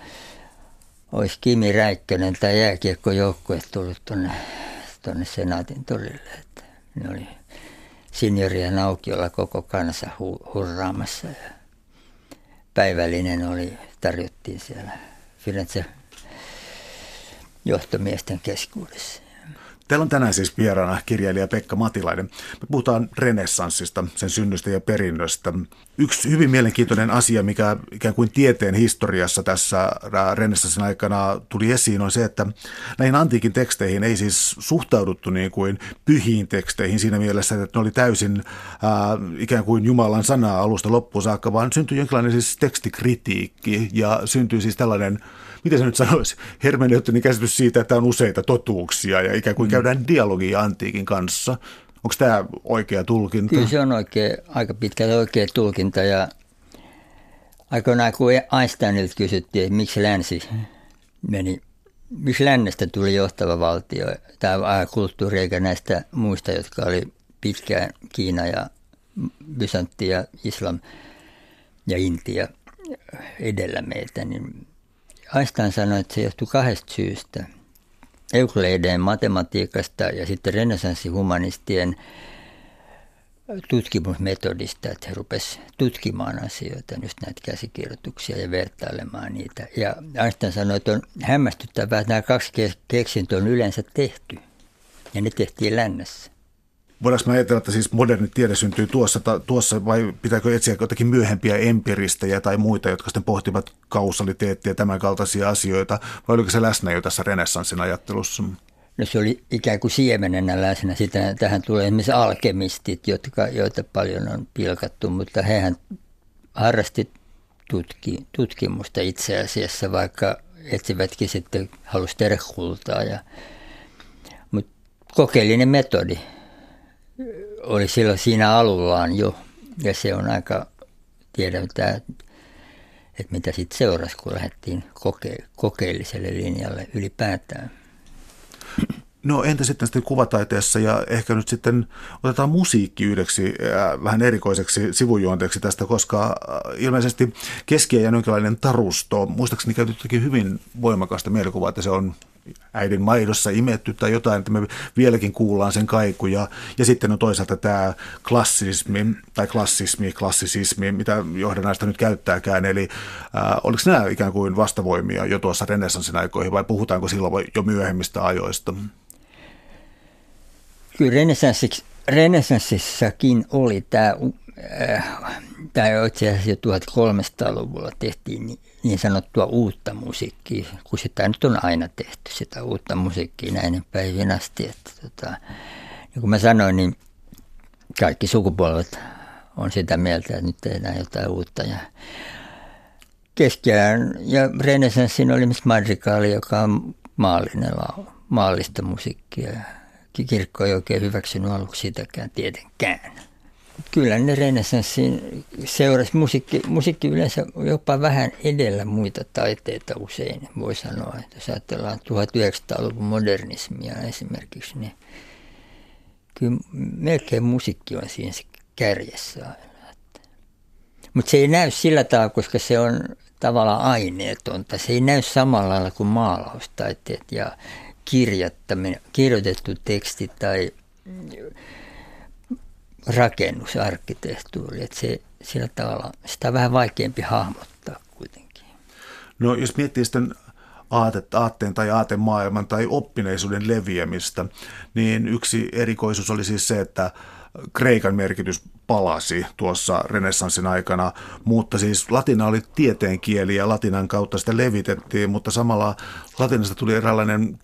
olisi Kimi Räikkönen tai jääkiekkojoukkue tullut tuonne tonne Senaatin torille. Ne oli signorien aukiolla koko kansa hu- hurraamassa. Ja päivällinen oli, tarjottiin siellä Firenze johtomiesten keskuudessa. Teillä on tänään siis vieraana kirjailija Pekka Matilainen. Me puhutaan renessanssista, sen synnystä ja perinnöstä. Yksi hyvin mielenkiintoinen asia, mikä ikään kuin tieteen historiassa tässä renessanssin aikana tuli esiin, on se, että näihin antiikin teksteihin ei siis suhtauduttu niin kuin pyhiin teksteihin siinä mielessä, että ne oli täysin ää, ikään kuin Jumalan sanaa alusta loppuun saakka, vaan syntyi jonkinlainen siis tekstikritiikki ja syntyi siis tällainen miten se nyt sanoisi, hermeneuttinen käsitys siitä, että on useita totuuksia ja ikään kuin mm. käydään dialogia antiikin kanssa. Onko tämä oikea tulkinta? Kyllä se on oikea, aika pitkälti oikea tulkinta ja aikoinaan kun Einsteinilta kysyttiin, että miksi länsi meni, miksi lännestä tuli johtava valtio, tämä kulttuuri eikä näistä muista, jotka oli pitkään Kiina ja Bysantti ja Islam ja Intia edellä meitä, niin Einstein sanoi, että se johtui kahdesta syystä. Euclideen matematiikasta ja sitten renessanssihumanistien tutkimusmetodista, että he rupesivat tutkimaan asioita, just näitä käsikirjoituksia ja vertailemaan niitä. Ja Einstein sanoi, että on hämmästyttävää, että nämä kaksi keksintöä on yleensä tehty, ja ne tehtiin lännessä. Voidaanko mä ajatella, että siis moderni tiede syntyy tuossa, tuossa vai pitääkö etsiä jotakin myöhempiä empiristejä tai muita, jotka sitten pohtivat kausaliteettia ja tämän kaltaisia asioita, vai oliko se läsnä jo tässä renessanssin ajattelussa? No se oli ikään kuin siemenenä läsnä. Sitä, tähän tulee esimerkiksi alkemistit, jotka, joita paljon on pilkattu, mutta hehän harrasti tutki, tutkimusta itse asiassa, vaikka etsivätkin sitten halusi tehdä kultaa. Ja, mutta kokeellinen metodi oli silloin siinä alullaan jo. Ja se on aika, tiedän, että, mitä sitten seurasi, kun lähdettiin koke, kokeelliselle linjalle ylipäätään. No entä sitten sitten kuvataiteessa ja ehkä nyt sitten otetaan musiikki yhdeksi äh, vähän erikoiseksi sivujuonteeksi tästä, koska ilmeisesti keskiä ja jonkinlainen tarusto, muistaakseni käytettykin hyvin voimakasta mielikuvaa, että se on äidin maidossa imetty tai jotain, että me vieläkin kuullaan sen kaikuja. Ja sitten on toisaalta tämä klassismi tai klassismi, klassisismi, mitä johdannaista nyt käyttääkään. Eli äh, oliko nämä ikään kuin vastavoimia jo tuossa renessanssin aikoihin vai puhutaanko silloin jo myöhemmistä ajoista? Kyllä renessanssissakin oli tämä, äh, tämä itse asiassa jo 1300-luvulla tehtiin niin, sanottua uutta musiikkia, kun sitä nyt on aina tehty, sitä uutta musiikkia näiden päivien asti. Että, tota, niin kuin mä sanoin, niin kaikki sukupolvet on sitä mieltä, että nyt tehdään jotain uutta. Ja keskiajan ja renesanssin oli myös madrikaali, joka on maallinen maallista musiikkia kirkko ei oikein hyväksynyt aluksi sitäkään tietenkään. Kyllä ne renessanssin seurasi musiikki, musiikki yleensä jopa vähän edellä muita taiteita usein, voi sanoa. Että jos ajatellaan 1900-luvun modernismia esimerkiksi, niin kyllä melkein musiikki on siinä kärjessä aina. Mutta se ei näy sillä tavalla, koska se on tavallaan aineetonta. Se ei näy samalla lailla kuin maalaustaiteet ja kirjoitettu teksti tai rakennusarkkitehtuuri, että se sillä tavalla, sitä on vähän vaikeampi hahmottaa kuitenkin. No jos miettii sitten aatteen tai aatemaailman tai oppineisuuden leviämistä, niin yksi erikoisuus oli siis se, että Kreikan merkitys palasi tuossa renessanssin aikana, mutta siis latina oli tieteenkieli ja latinan kautta sitä levitettiin, mutta samalla latinasta tuli eräänlainen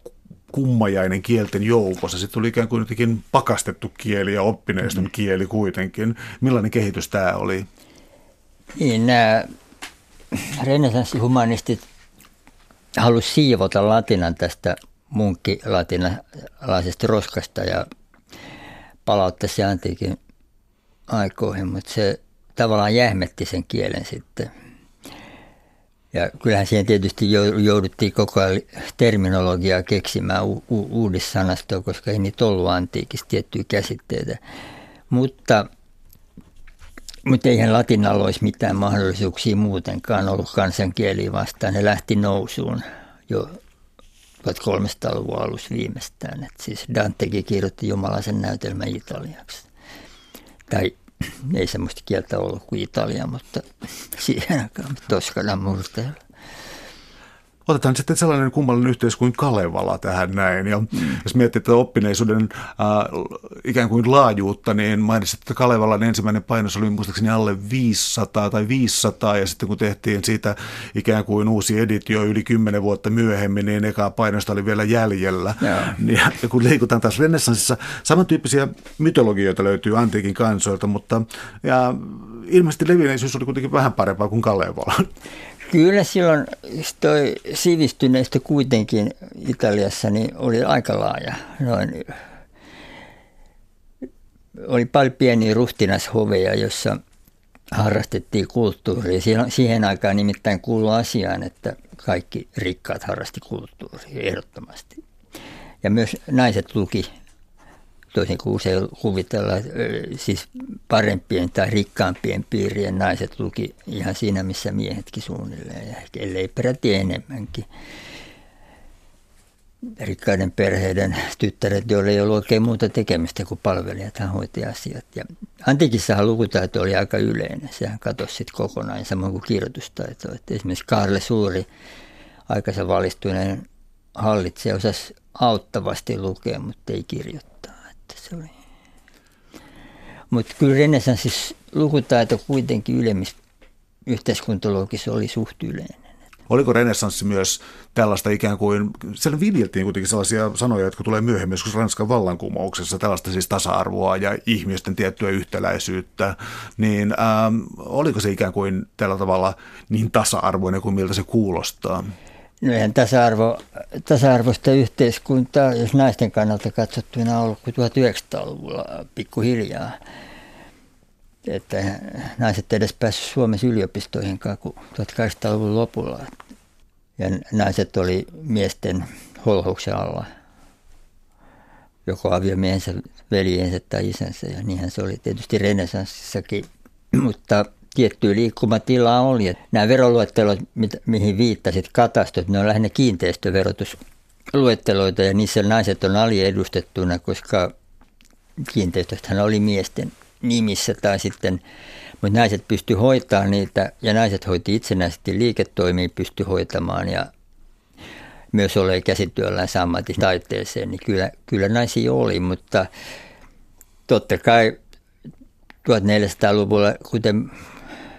kummajainen kielten joukossa. Sitten tuli ikään kuin jotenkin pakastettu kieli ja oppineiston mm. kieli kuitenkin. Millainen kehitys tämä oli? Niin, nämä renesanssihumanistit halusivat siivota latinan tästä munkkilatinalaisesta roskasta ja palauttaa se antiikin aikoihin, mutta se tavallaan jähmetti sen kielen sitten – ja kyllähän siihen tietysti jouduttiin koko ajan terminologiaa keksimään u- u- uudissanastoa, koska ei niitä ollut antiikissa tiettyjä käsitteitä. Mutta, mutta eihän latinalla olisi mitään mahdollisuuksia muutenkaan ollut kansankieliä vastaan. Ne lähti nousuun jo 1300-luvun alussa viimeistään. Et siis Dantekin kirjoitti Jumalaisen näytelmän italiaksi. Tai ei semmoista kieltä ollut kuin Italia, mutta siihen aikaan Toskanan murteella. Otetaan sitten sellainen kummallinen yhteys kuin Kalevala tähän näin. Ja mm. jos miettii tätä oppineisuuden äh, ikään kuin laajuutta, niin mainitsit, että Kalevalan ensimmäinen painos oli muistaakseni alle 500 tai 500, ja sitten kun tehtiin siitä ikään kuin uusi editio yli 10 vuotta myöhemmin, niin eka painosta oli vielä jäljellä. Ja, ja kun liikutaan taas renessanssissa, samantyyppisiä mytologioita löytyy antiikin kansoilta, mutta ja ilmeisesti levinneisyys oli kuitenkin vähän parempaa kuin Kalevala. Kyllä silloin toi sivistyneistö kuitenkin Italiassa niin oli aika laaja. Noin, oli paljon pieniä ruhtinashoveja, jossa harrastettiin kulttuuria. Siihen aikaan nimittäin kuului asiaan, että kaikki rikkaat harrasti kulttuuria ehdottomasti. Ja myös naiset luki toisin kuin usein kuvitellaan, siis parempien tai rikkaampien piirien naiset luki ihan siinä, missä miehetkin suunnilleen, ja ellei peräti enemmänkin. Rikkaiden perheiden tyttäret, joilla ei ollut oikein muuta tekemistä kuin palvelijat, hän hoiti asiat. Ja antiikissahan lukutaito oli aika yleinen, sehän katosi sitten kokonaan, samoin kuin kirjoitustaito. Että esimerkiksi Karle Suuri, aikansa valistuinen hallitsija, osasi auttavasti lukea, mutta ei kirjoittaa se oli. Mutta kyllä renessanssissa lukutaito kuitenkin ylemmissä yhteiskuntalogissa oli suht yleinen. Oliko renessanssi myös tällaista ikään kuin, siellä viljeltiin kuitenkin sellaisia sanoja, jotka tulee myöhemmin joskus Ranskan vallankumouksessa, tällaista siis tasa-arvoa ja ihmisten tiettyä yhtäläisyyttä, niin ähm, oliko se ikään kuin tällä tavalla niin tasa-arvoinen kuin miltä se kuulostaa? No eihän tasa-arvo, tasa-arvoista yhteiskuntaa, jos naisten kannalta katsottuna on ollut kuin 1900-luvulla pikkuhiljaa. Että naiset edes päässyt Suomessa yliopistoihin kuin 1800-luvun lopulla. Ja naiset oli miesten holhouksen alla joko aviomiehensä, veljensä tai isänsä. Ja niinhän se oli tietysti renesanssissakin, mutta tiettyä liikkumatilaa oli. Että nämä veroluettelot, mihin viittasit, katastot, ne on lähinnä kiinteistöverotusluetteloita ja niissä naiset on aliedustettuna, koska kiinteistöthän oli miesten nimissä tai sitten, mutta naiset pysty hoitamaan niitä ja naiset hoiti itsenäisesti liiketoimia pysty hoitamaan ja myös ole käsityöllään taiteeseen, niin kyllä, kyllä naisia oli, mutta totta kai 1400-luvulla, kuten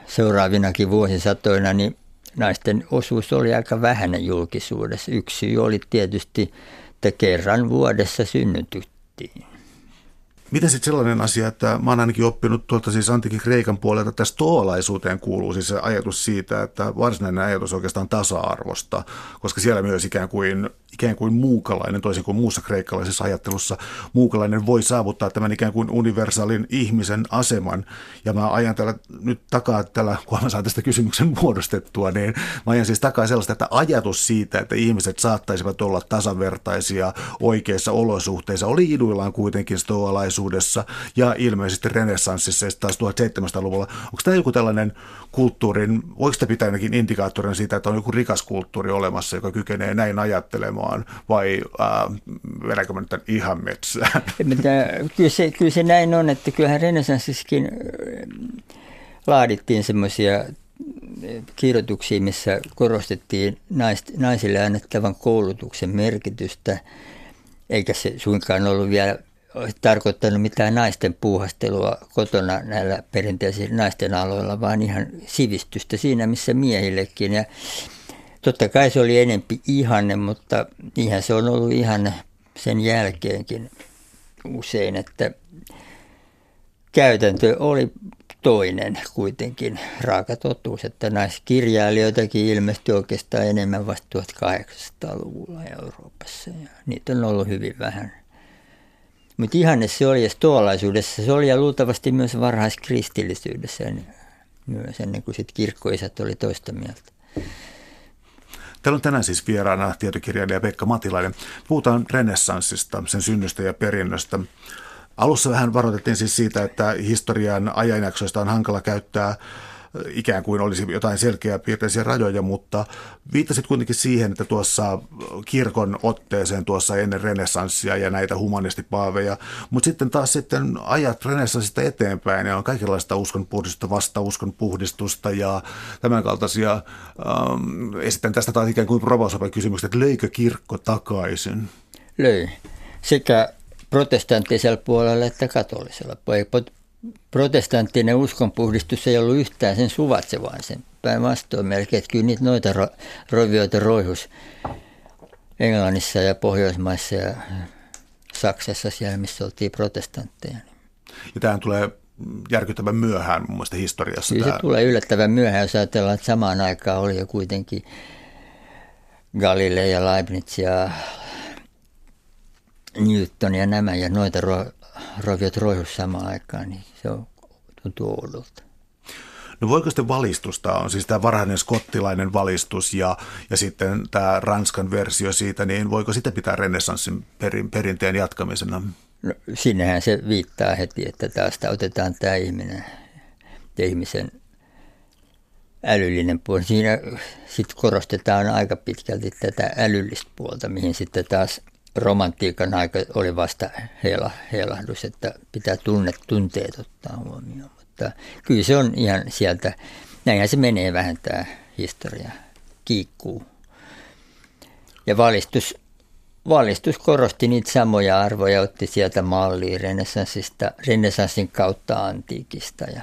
seuraavinakin vuosisatoina, niin naisten osuus oli aika vähäinen julkisuudessa. Yksi syy oli tietysti, että kerran vuodessa synnytyttiin. Miten sitten sellainen asia, että mä oon ainakin oppinut tuolta siis antiikin Kreikan puolelta, että stoalaisuuteen kuuluu siis se ajatus siitä, että varsinainen ajatus oikeastaan tasa-arvosta, koska siellä myös ikään kuin ikään kuin muukalainen, toisin kuin muussa kreikkalaisessa ajattelussa, muukalainen voi saavuttaa tämän ikään kuin universaalin ihmisen aseman. Ja mä ajan täällä nyt takaa, tällä, kun mä saan tästä kysymyksen muodostettua, niin mä ajan siis takaa sellaista, että ajatus siitä, että ihmiset saattaisivat olla tasavertaisia oikeissa olosuhteissa, oli iduillaan kuitenkin stoalaisuudessa ja ilmeisesti renessanssissa ja taas 1700-luvulla. Onko tämä joku tällainen kulttuurin, voiko sitä pitää ainakin indikaattorina siitä, että on joku rikas kulttuuri olemassa, joka kykenee näin ajattelemaan, vai äh, vedänkö mä nyt ihan metsään? Kyllä se, kyllä se näin on, että kyllähän renesanssissakin äh, laadittiin semmoisia äh, kirjoituksia, missä korostettiin naisille annettavan koulutuksen merkitystä, eikä se suinkaan ollut vielä tarkoittanut mitään naisten puuhastelua kotona näillä perinteisillä naisten aloilla, vaan ihan sivistystä siinä, missä miehillekin. Ja totta kai se oli enempi ihanne, mutta ihan se on ollut ihan sen jälkeenkin usein, että käytäntö oli toinen kuitenkin raaka totuus, että naiskirjailijoitakin ilmestyi oikeastaan enemmän vasta 1800-luvulla Euroopassa ja niitä on ollut hyvin vähän. Mutta ihanne se oli stoalaisuudessa se oli ja luultavasti myös varhaiskristillisyydessä myös ennen kuin sitten kirkkoisät oli toista mieltä. Täällä on tänään siis vieraana tietokirjailija Pekka Matilainen. Puhutaan renessanssista, sen synnystä ja perinnöstä. Alussa vähän varoitettiin siis siitä, että historian ajanjaksoista on hankala käyttää ikään kuin olisi jotain selkeää piirteisiä rajoja, mutta viittasit kuitenkin siihen, että tuossa kirkon otteeseen tuossa ennen renessanssia ja näitä humanistipaaveja, mutta sitten taas sitten ajat renessanssista eteenpäin ja on kaikenlaista uskonpuhdistusta, vastauskon puhdistusta ja tämän kaltaisia, ähm, esitän tästä taas ikään kuin provosoivan kysymyksen, että löikö kirkko takaisin? Löi. Sekä protestanttisella puolella että katolisella. Protestanttinen uskonpuhdistus ei ollut yhtään sen suvatsevaan sen päinvastoin melkein. Että kyllä niitä noita ro, rovioita roihus Englannissa ja Pohjoismaissa ja Saksassa siellä, missä oltiin protestantteja. Ja tämähän tulee järkyttävän myöhään mun mielestä historiassa. Kyllä tämä... se tulee yllättävän myöhään, jos ajatellaan, että samaan aikaan oli jo kuitenkin Galilei ja Leibniz ja Newton ja nämä ja noita ro- roviot roihus samaan aikaan, niin se on, tuntuu oudolta. No voiko sitten valistusta, on siis tämä varhainen skottilainen valistus ja, ja sitten tämä Ranskan versio siitä, niin voiko sitä pitää renessanssin perin, perinteen jatkamisena? No, sinnehän se viittaa heti, että taas otetaan tämä ihminen ja ihmisen älyllinen puoli. Siinä sitten korostetaan aika pitkälti tätä älyllistä puolta, mihin sitten taas romantiikan aika oli vasta heila, heilahdus, että pitää tunne, tunteet ottaa huomioon. Mutta kyllä se on ihan sieltä, näinhän se menee vähän tämä historia, kiikkuu. Ja valistus, valistus korosti niitä samoja arvoja, otti sieltä mallia renessanssista, renessanssin kautta antiikista ja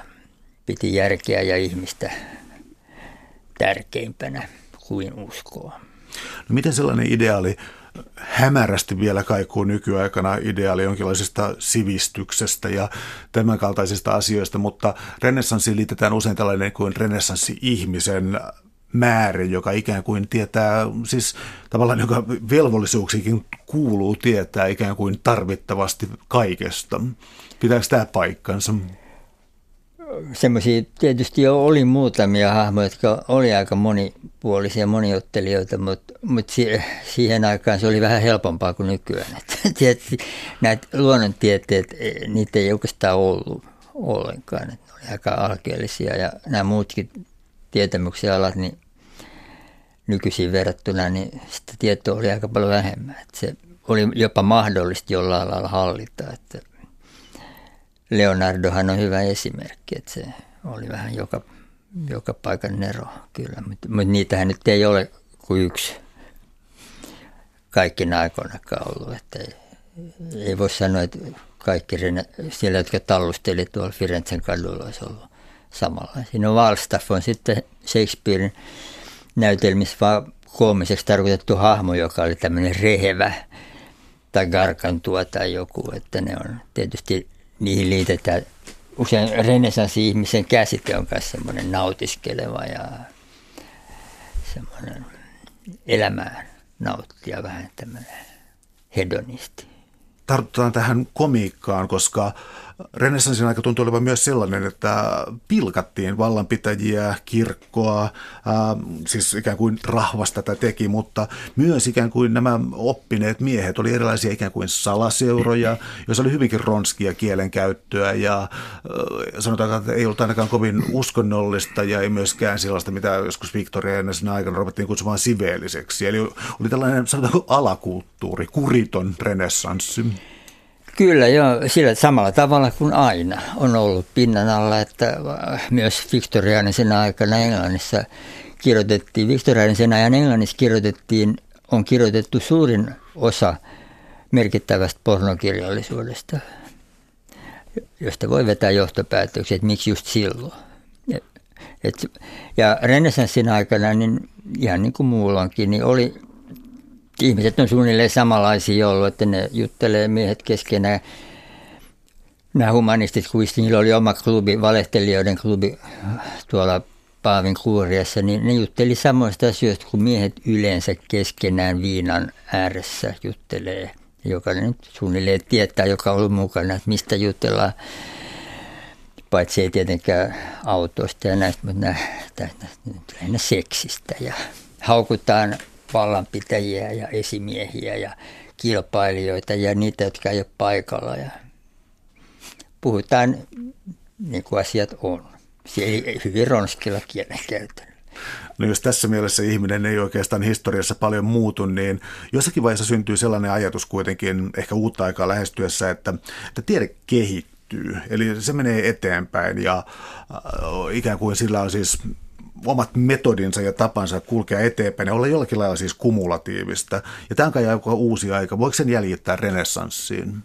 piti järkeä ja ihmistä tärkeimpänä kuin uskoa. No miten sellainen ideaali hämärästi vielä kaikuu nykyaikana ideaali jonkinlaisesta sivistyksestä ja tämän kaltaisista asioista, mutta renessanssiin liitetään usein tällainen kuin renessanssi-ihmisen määrä, joka ikään kuin tietää, siis tavallaan joka velvollisuuksikin kuuluu tietää ikään kuin tarvittavasti kaikesta. Pitääkö tämä paikkansa? Semmoisia tietysti jo oli muutamia hahmoja, jotka oli aika monipuolisia, moniottelijoita, mutta, mutta siihen aikaan se oli vähän helpompaa kuin nykyään. tietysti näitä luonnontieteet, e, niitä ei oikeastaan ollut ollenkaan. Ne oli aika alkeellisia ja nämä muutkin tietämyksen alat, niin nykyisin verrattuna, niin sitä tietoa oli aika paljon vähemmän. Että se oli jopa mahdollista jollain lailla hallita. Että Leonardohan on hyvä esimerkki, että se oli vähän joka, joka paikan nero kyllä, mutta, mutta niitähän nyt ei ole kuin yksi kaikkina aikoinakaan ollut, että ei, ei voi sanoa, että kaikki siellä, jotka tallusteli tuolla Firenzen kadulla, olisi ollut samalla. Siinä on Falstaff on sitten Shakespearein näytelmissä vaan koomiseksi tarkoitettu hahmo, joka oli tämmöinen rehevä tai garkantua tai joku, että ne on tietysti niihin liitetään usein renesanssi-ihmisen käsite on myös semmoinen nautiskeleva ja semmoinen elämään nauttija, vähän tämmöinen hedonisti. Tartutaan tähän komiikkaan, koska renessanssin aika tuntui olevan myös sellainen, että pilkattiin vallanpitäjiä, kirkkoa, ää, siis ikään kuin rahvasta tätä teki, mutta myös ikään kuin nämä oppineet miehet oli erilaisia ikään kuin salaseuroja, joissa oli hyvinkin ronskia kielenkäyttöä ja sanotaan, että ei ollut ainakaan kovin uskonnollista ja ei myöskään sellaista, mitä joskus Victoria ennen sen aikana ruvettiin kutsumaan siveelliseksi. Eli oli tällainen sanotaanko alakulttuuri, kuriton renessanssi. Kyllä joo, sillä samalla tavalla kuin aina on ollut pinnan alla, että myös viktoriaanisen aikana Englannissa kirjoitettiin, viktoriaanisen ajan Englannissa kirjoitettiin, on kirjoitettu suurin osa merkittävästä pornokirjallisuudesta, josta voi vetää johtopäätöksiä, että miksi just silloin. Et, ja renessanssin aikana, niin ihan niin kuin muullakin, niin oli ihmiset on suunnilleen samanlaisia ollut, että ne juttelee miehet keskenään. Nämä humanistit kuisti, niillä oli oma klubi, valehtelijoiden klubi tuolla Paavin kuuriassa, niin ne jutteli samoista asioista kuin miehet yleensä keskenään viinan ääressä juttelee. Jokainen nyt suunnilleen tietää, joka on ollut mukana, että mistä jutellaan. Paitsi ei tietenkään autoista ja näistä, mutta lähinnä seksistä ja haukutaan vallanpitäjiä ja esimiehiä ja kilpailijoita ja niitä, jotka ei ole paikalla. Ja puhutaan niin kuin asiat on. Eli hyvin ronskilla kielenkäytöllä. No jos tässä mielessä ihminen ei oikeastaan historiassa paljon muutu, niin jossakin vaiheessa syntyy sellainen ajatus kuitenkin ehkä uutta aikaa lähestyessä, että, että tiede kehittyy. Eli se menee eteenpäin ja äh, ikään kuin sillä on siis omat metodinsa ja tapansa kulkea eteenpäin ja olla jollakin lailla siis kumulatiivista. Ja tämä on kai aika uusi aika. Voiko sen jäljittää renessanssiin?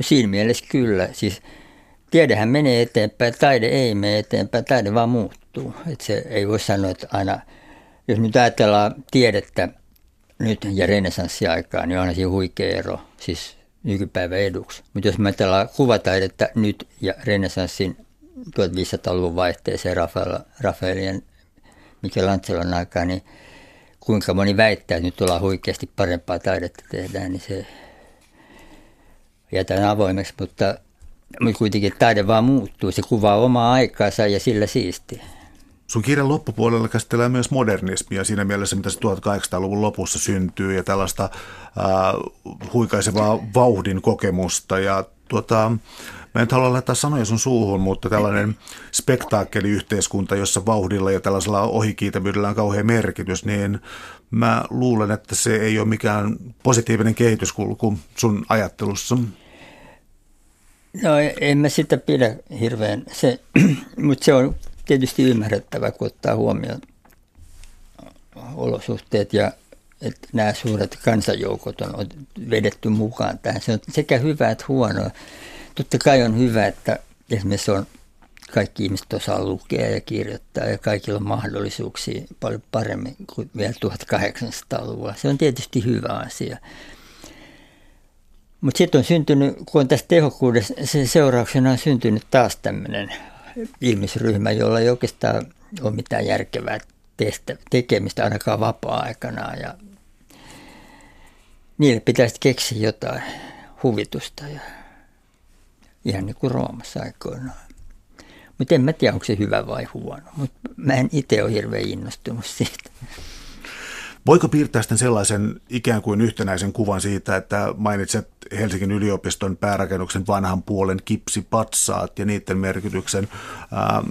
Siinä mielessä kyllä. Siis tiedehän menee eteenpäin, taide ei mene eteenpäin, taide vaan muuttuu. Et se ei voi sanoa, että aina, jos nyt ajatellaan tiedettä nyt ja renessanssiaikaa, niin on siinä huikea ero, siis nykypäivän eduksi. Mutta jos me ajatellaan kuvataidetta nyt ja renessanssin 1500-luvun vaihteeseen Rafaelien Michelangelon aikaa, niin kuinka moni väittää, että nyt ollaan huikeasti parempaa taidetta tehdään, niin se jätän avoimeksi, mutta, kuitenkin taide vaan muuttuu. Se kuvaa omaa aikaansa ja sillä siisti. Sun kirjan loppupuolella käsitellään myös modernismia siinä mielessä, mitä se 1800-luvun lopussa syntyy ja tällaista äh, huikaisevaa vauhdin kokemusta. Ja tuota, Mä en halua laittaa sanoja sun suuhun, mutta tällainen spektaakkeliyhteiskunta, jossa vauhdilla ja tällaisella ohikiitävyydellä on kauhean merkitys, niin mä luulen, että se ei ole mikään positiivinen kehityskulku sun ajattelussa. No en mä sitä pidä hirveän, se, mutta se on tietysti ymmärrettävä, kun ottaa huomioon olosuhteet ja että nämä suuret kansanjoukot on vedetty mukaan tähän. Se on sekä hyvä että huonoa. Totta kai on hyvä, että esimerkiksi on kaikki ihmiset osaa lukea ja kirjoittaa ja kaikilla on mahdollisuuksia paljon paremmin kuin vielä 1800-luvulla. Se on tietysti hyvä asia. Mutta sitten on syntynyt, kun on tästä tehokkuudesta, sen seurauksena on syntynyt taas tämmöinen ihmisryhmä, jolla ei oikeastaan ole mitään järkevää testä, tekemistä ainakaan vapaa-aikana. Ja niille pitäisi keksiä jotain huvitusta ja ihan niin kuin Roomassa aikoinaan. Mutta en mä tiedä, onko se hyvä vai huono. Mutta mä en itse ole hirveän innostunut siitä. Voiko piirtää sitten sellaisen ikään kuin yhtenäisen kuvan siitä, että mainitset Helsingin yliopiston päärakennuksen vanhan puolen kipsipatsaat ja niiden merkityksen. Ähm,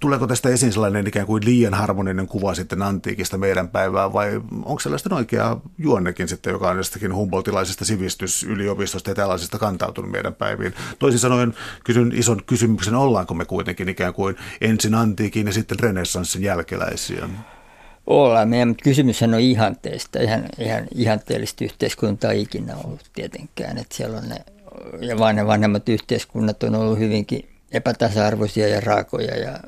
tuleeko tästä esiin sellainen ikään kuin liian harmoninen kuva sitten antiikista meidän päivää vai onko sellaisten oikea juonnekin sitten, joka on jostakin Humboldtilaisesta sivistysyliopistosta ja tällaisesta kantautunut meidän päiviin? Toisin sanoen kysyn ison kysymyksen, ollaanko me kuitenkin ikään kuin ensin antiikin ja sitten renessanssin jälkeläisiä? Ollaan meidän, mutta kysymyshän on ihanteista. Ihan, ihan ihanteellista yhteiskuntaa ikinä ollut tietenkään. Että siellä on ne, ja vanhemmat yhteiskunnat on ollut hyvinkin epätasa-arvoisia ja raakoja ja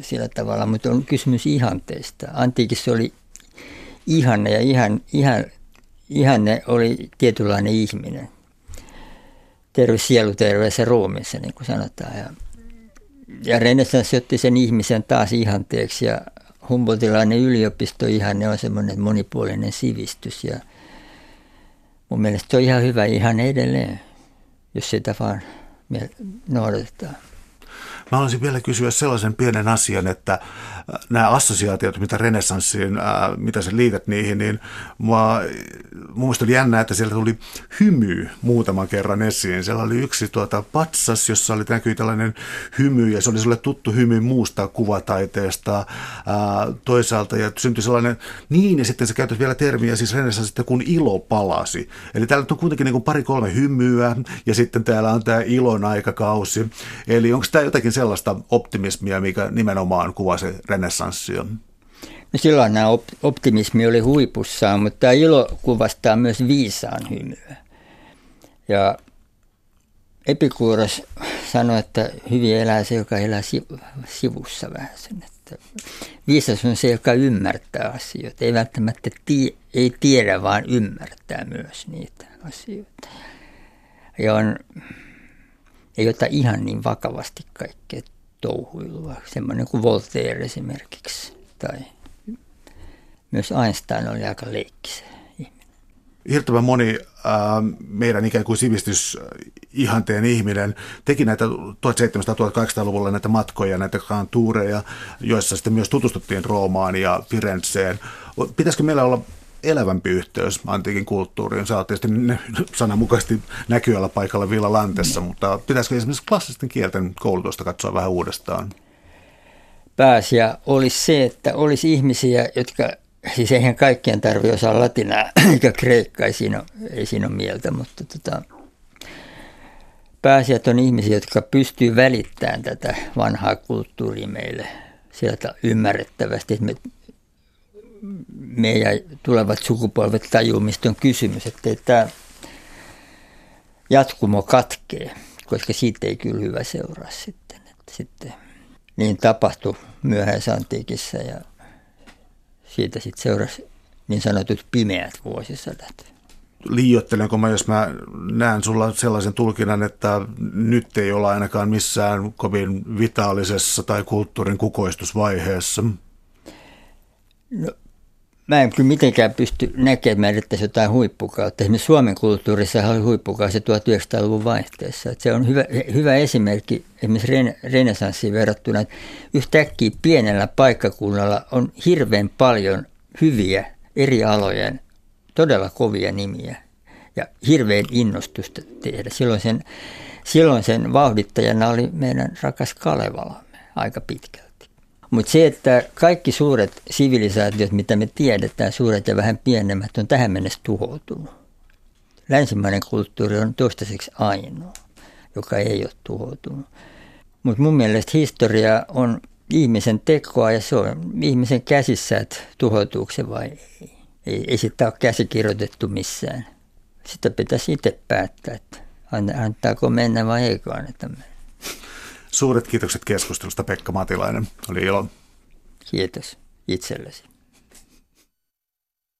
sillä tavalla, mutta on kysymys ihanteista. Antiikissa oli ihanne ja ihan, ihan, ihanne oli tietynlainen ihminen. Terve sielu terveessä ruumiissa, niin kuin sanotaan. Ja, ja renessanssi otti sen ihmisen taas ihanteeksi ja Humboldtilainen yliopisto ihan ne on semmoinen monipuolinen sivistys ja mun mielestä se on ihan hyvä ihan edelleen, jos sitä vaan noudatetaan. Mä haluaisin vielä kysyä sellaisen pienen asian, että äh, nämä assosiaatiot, mitä renessanssiin, äh, mitä sä liität niihin, niin mua, mun mielestä oli jännä, että siellä tuli hymy muutaman kerran esiin. Siellä oli yksi tuota, patsas, jossa oli näkyy tällainen hymy, ja se oli sulle tuttu hymy muusta kuvataiteesta ää, äh, toisaalta, ja syntyi sellainen, niin, ja sitten se käytös vielä termiä, siis renessanssista, kun ilo palasi. Eli täällä on kuitenkin niin kuin pari-kolme hymyä, ja sitten täällä on tämä ilon aikakausi. Eli onko tämä jotakin sellaista optimismia, mikä nimenomaan kuvasi renessanssia? No silloin nämä optimismi oli huipussaan, mutta tämä ilo kuvastaa myös viisaan hymyä. Ja Epikuuros sanoi, että hyvin elää se, joka elää sivussa vähän sen. Että viisas on se, joka ymmärtää asioita. Ei välttämättä tie, ei tiedä, vaan ymmärtää myös niitä asioita. Ja on ei ota ihan niin vakavasti kaikkea touhuilua. Semmoinen kuin Voltaire esimerkiksi. Tai myös Einstein oli aika leikkisä ihminen. Hirttävän moni äh, meidän ikään kuin sivistysihanteen ihminen teki näitä 1700-1800-luvulla näitä matkoja, näitä kantuureja, joissa sitten myös tutustuttiin Roomaan ja Firenzeen. Pitäisikö meillä olla elävämpi yhteys antiikin kulttuuriin. Oot tietysti sananmukaisesti näkyvällä paikalla Villa Lantessa, mm. mutta pitäisikö esimerkiksi klassisten kielten koulutusta katsoa vähän uudestaan? Pääasia olisi se, että olisi ihmisiä, jotka, siis eihän kaikkien tarvi osaa latinaa eikä kreikkaa, ei siinä ole, ei siinä ole mieltä, mutta tota, pääasiat on ihmisiä, jotka pystyy välittämään tätä vanhaa kulttuuria meille sieltä ymmärrettävästi, että me meidän tulevat sukupolvet tajuu, mistä on kysymys, että tämä jatkumo katkee, koska siitä ei kyllä hyvä seuraa sitten. Että sitten niin tapahtui myöhäisessä antiikissa ja siitä sitten seurasi niin sanotut pimeät vuosisadat. Liiottelenko mä, jos mä näen sulla sellaisen tulkinnan, että nyt ei olla ainakaan missään kovin vitaalisessa tai kulttuurin kukoistusvaiheessa? No, mä en kyllä mitenkään pysty näkemään, että se jotain huippukautta. Esimerkiksi Suomen kulttuurissa oli huippukausi 1900-luvun vaihteessa. Että se on hyvä, hyvä esimerkki esimerkiksi renesanssiin verrattuna, että yhtäkkiä pienellä paikkakunnalla on hirveän paljon hyviä eri alojen todella kovia nimiä ja hirveän innostusta tehdä. Silloin sen, silloin sen vauhdittajana oli meidän rakas Kalevala aika pitkälti. Mutta se, että kaikki suuret sivilisaatiot, mitä me tiedetään, suuret ja vähän pienemmät, on tähän mennessä tuhoutunut. Länsimainen kulttuuri on toistaiseksi ainoa, joka ei ole tuhoutunut. Mutta mun mielestä historia on ihmisen tekoa ja se on ihmisen käsissä, että tuhoutuuko se vai ei. Ei, ei sitä ole käsikirjoitettu missään. Sitä pitäisi itse päättää, että antaako mennä vai eikö anneta mennä. Suuret kiitokset keskustelusta Pekka Matilainen. Oli ilo. Kiitos itsellesi.